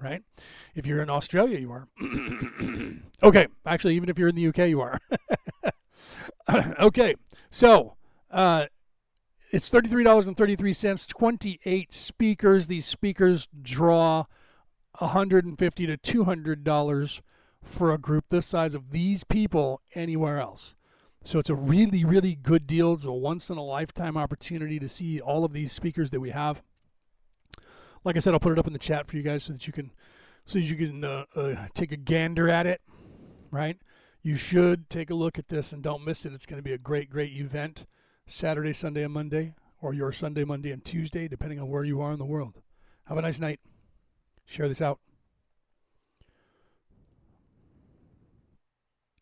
right? If you're in Australia, you are. okay, actually, even if you're in the UK, you are. okay, so uh, it's $33.33, 28 speakers. These speakers draw 150 to $200 for a group this size of these people anywhere else. So it's a really, really good deal. It's a once in a lifetime opportunity to see all of these speakers that we have. Like I said, I'll put it up in the chat for you guys so that you can, so that you can uh, uh, take a gander at it. Right? You should take a look at this and don't miss it. It's going to be a great, great event. Saturday, Sunday, and Monday, or your Sunday, Monday, and Tuesday, depending on where you are in the world. Have a nice night. Share this out.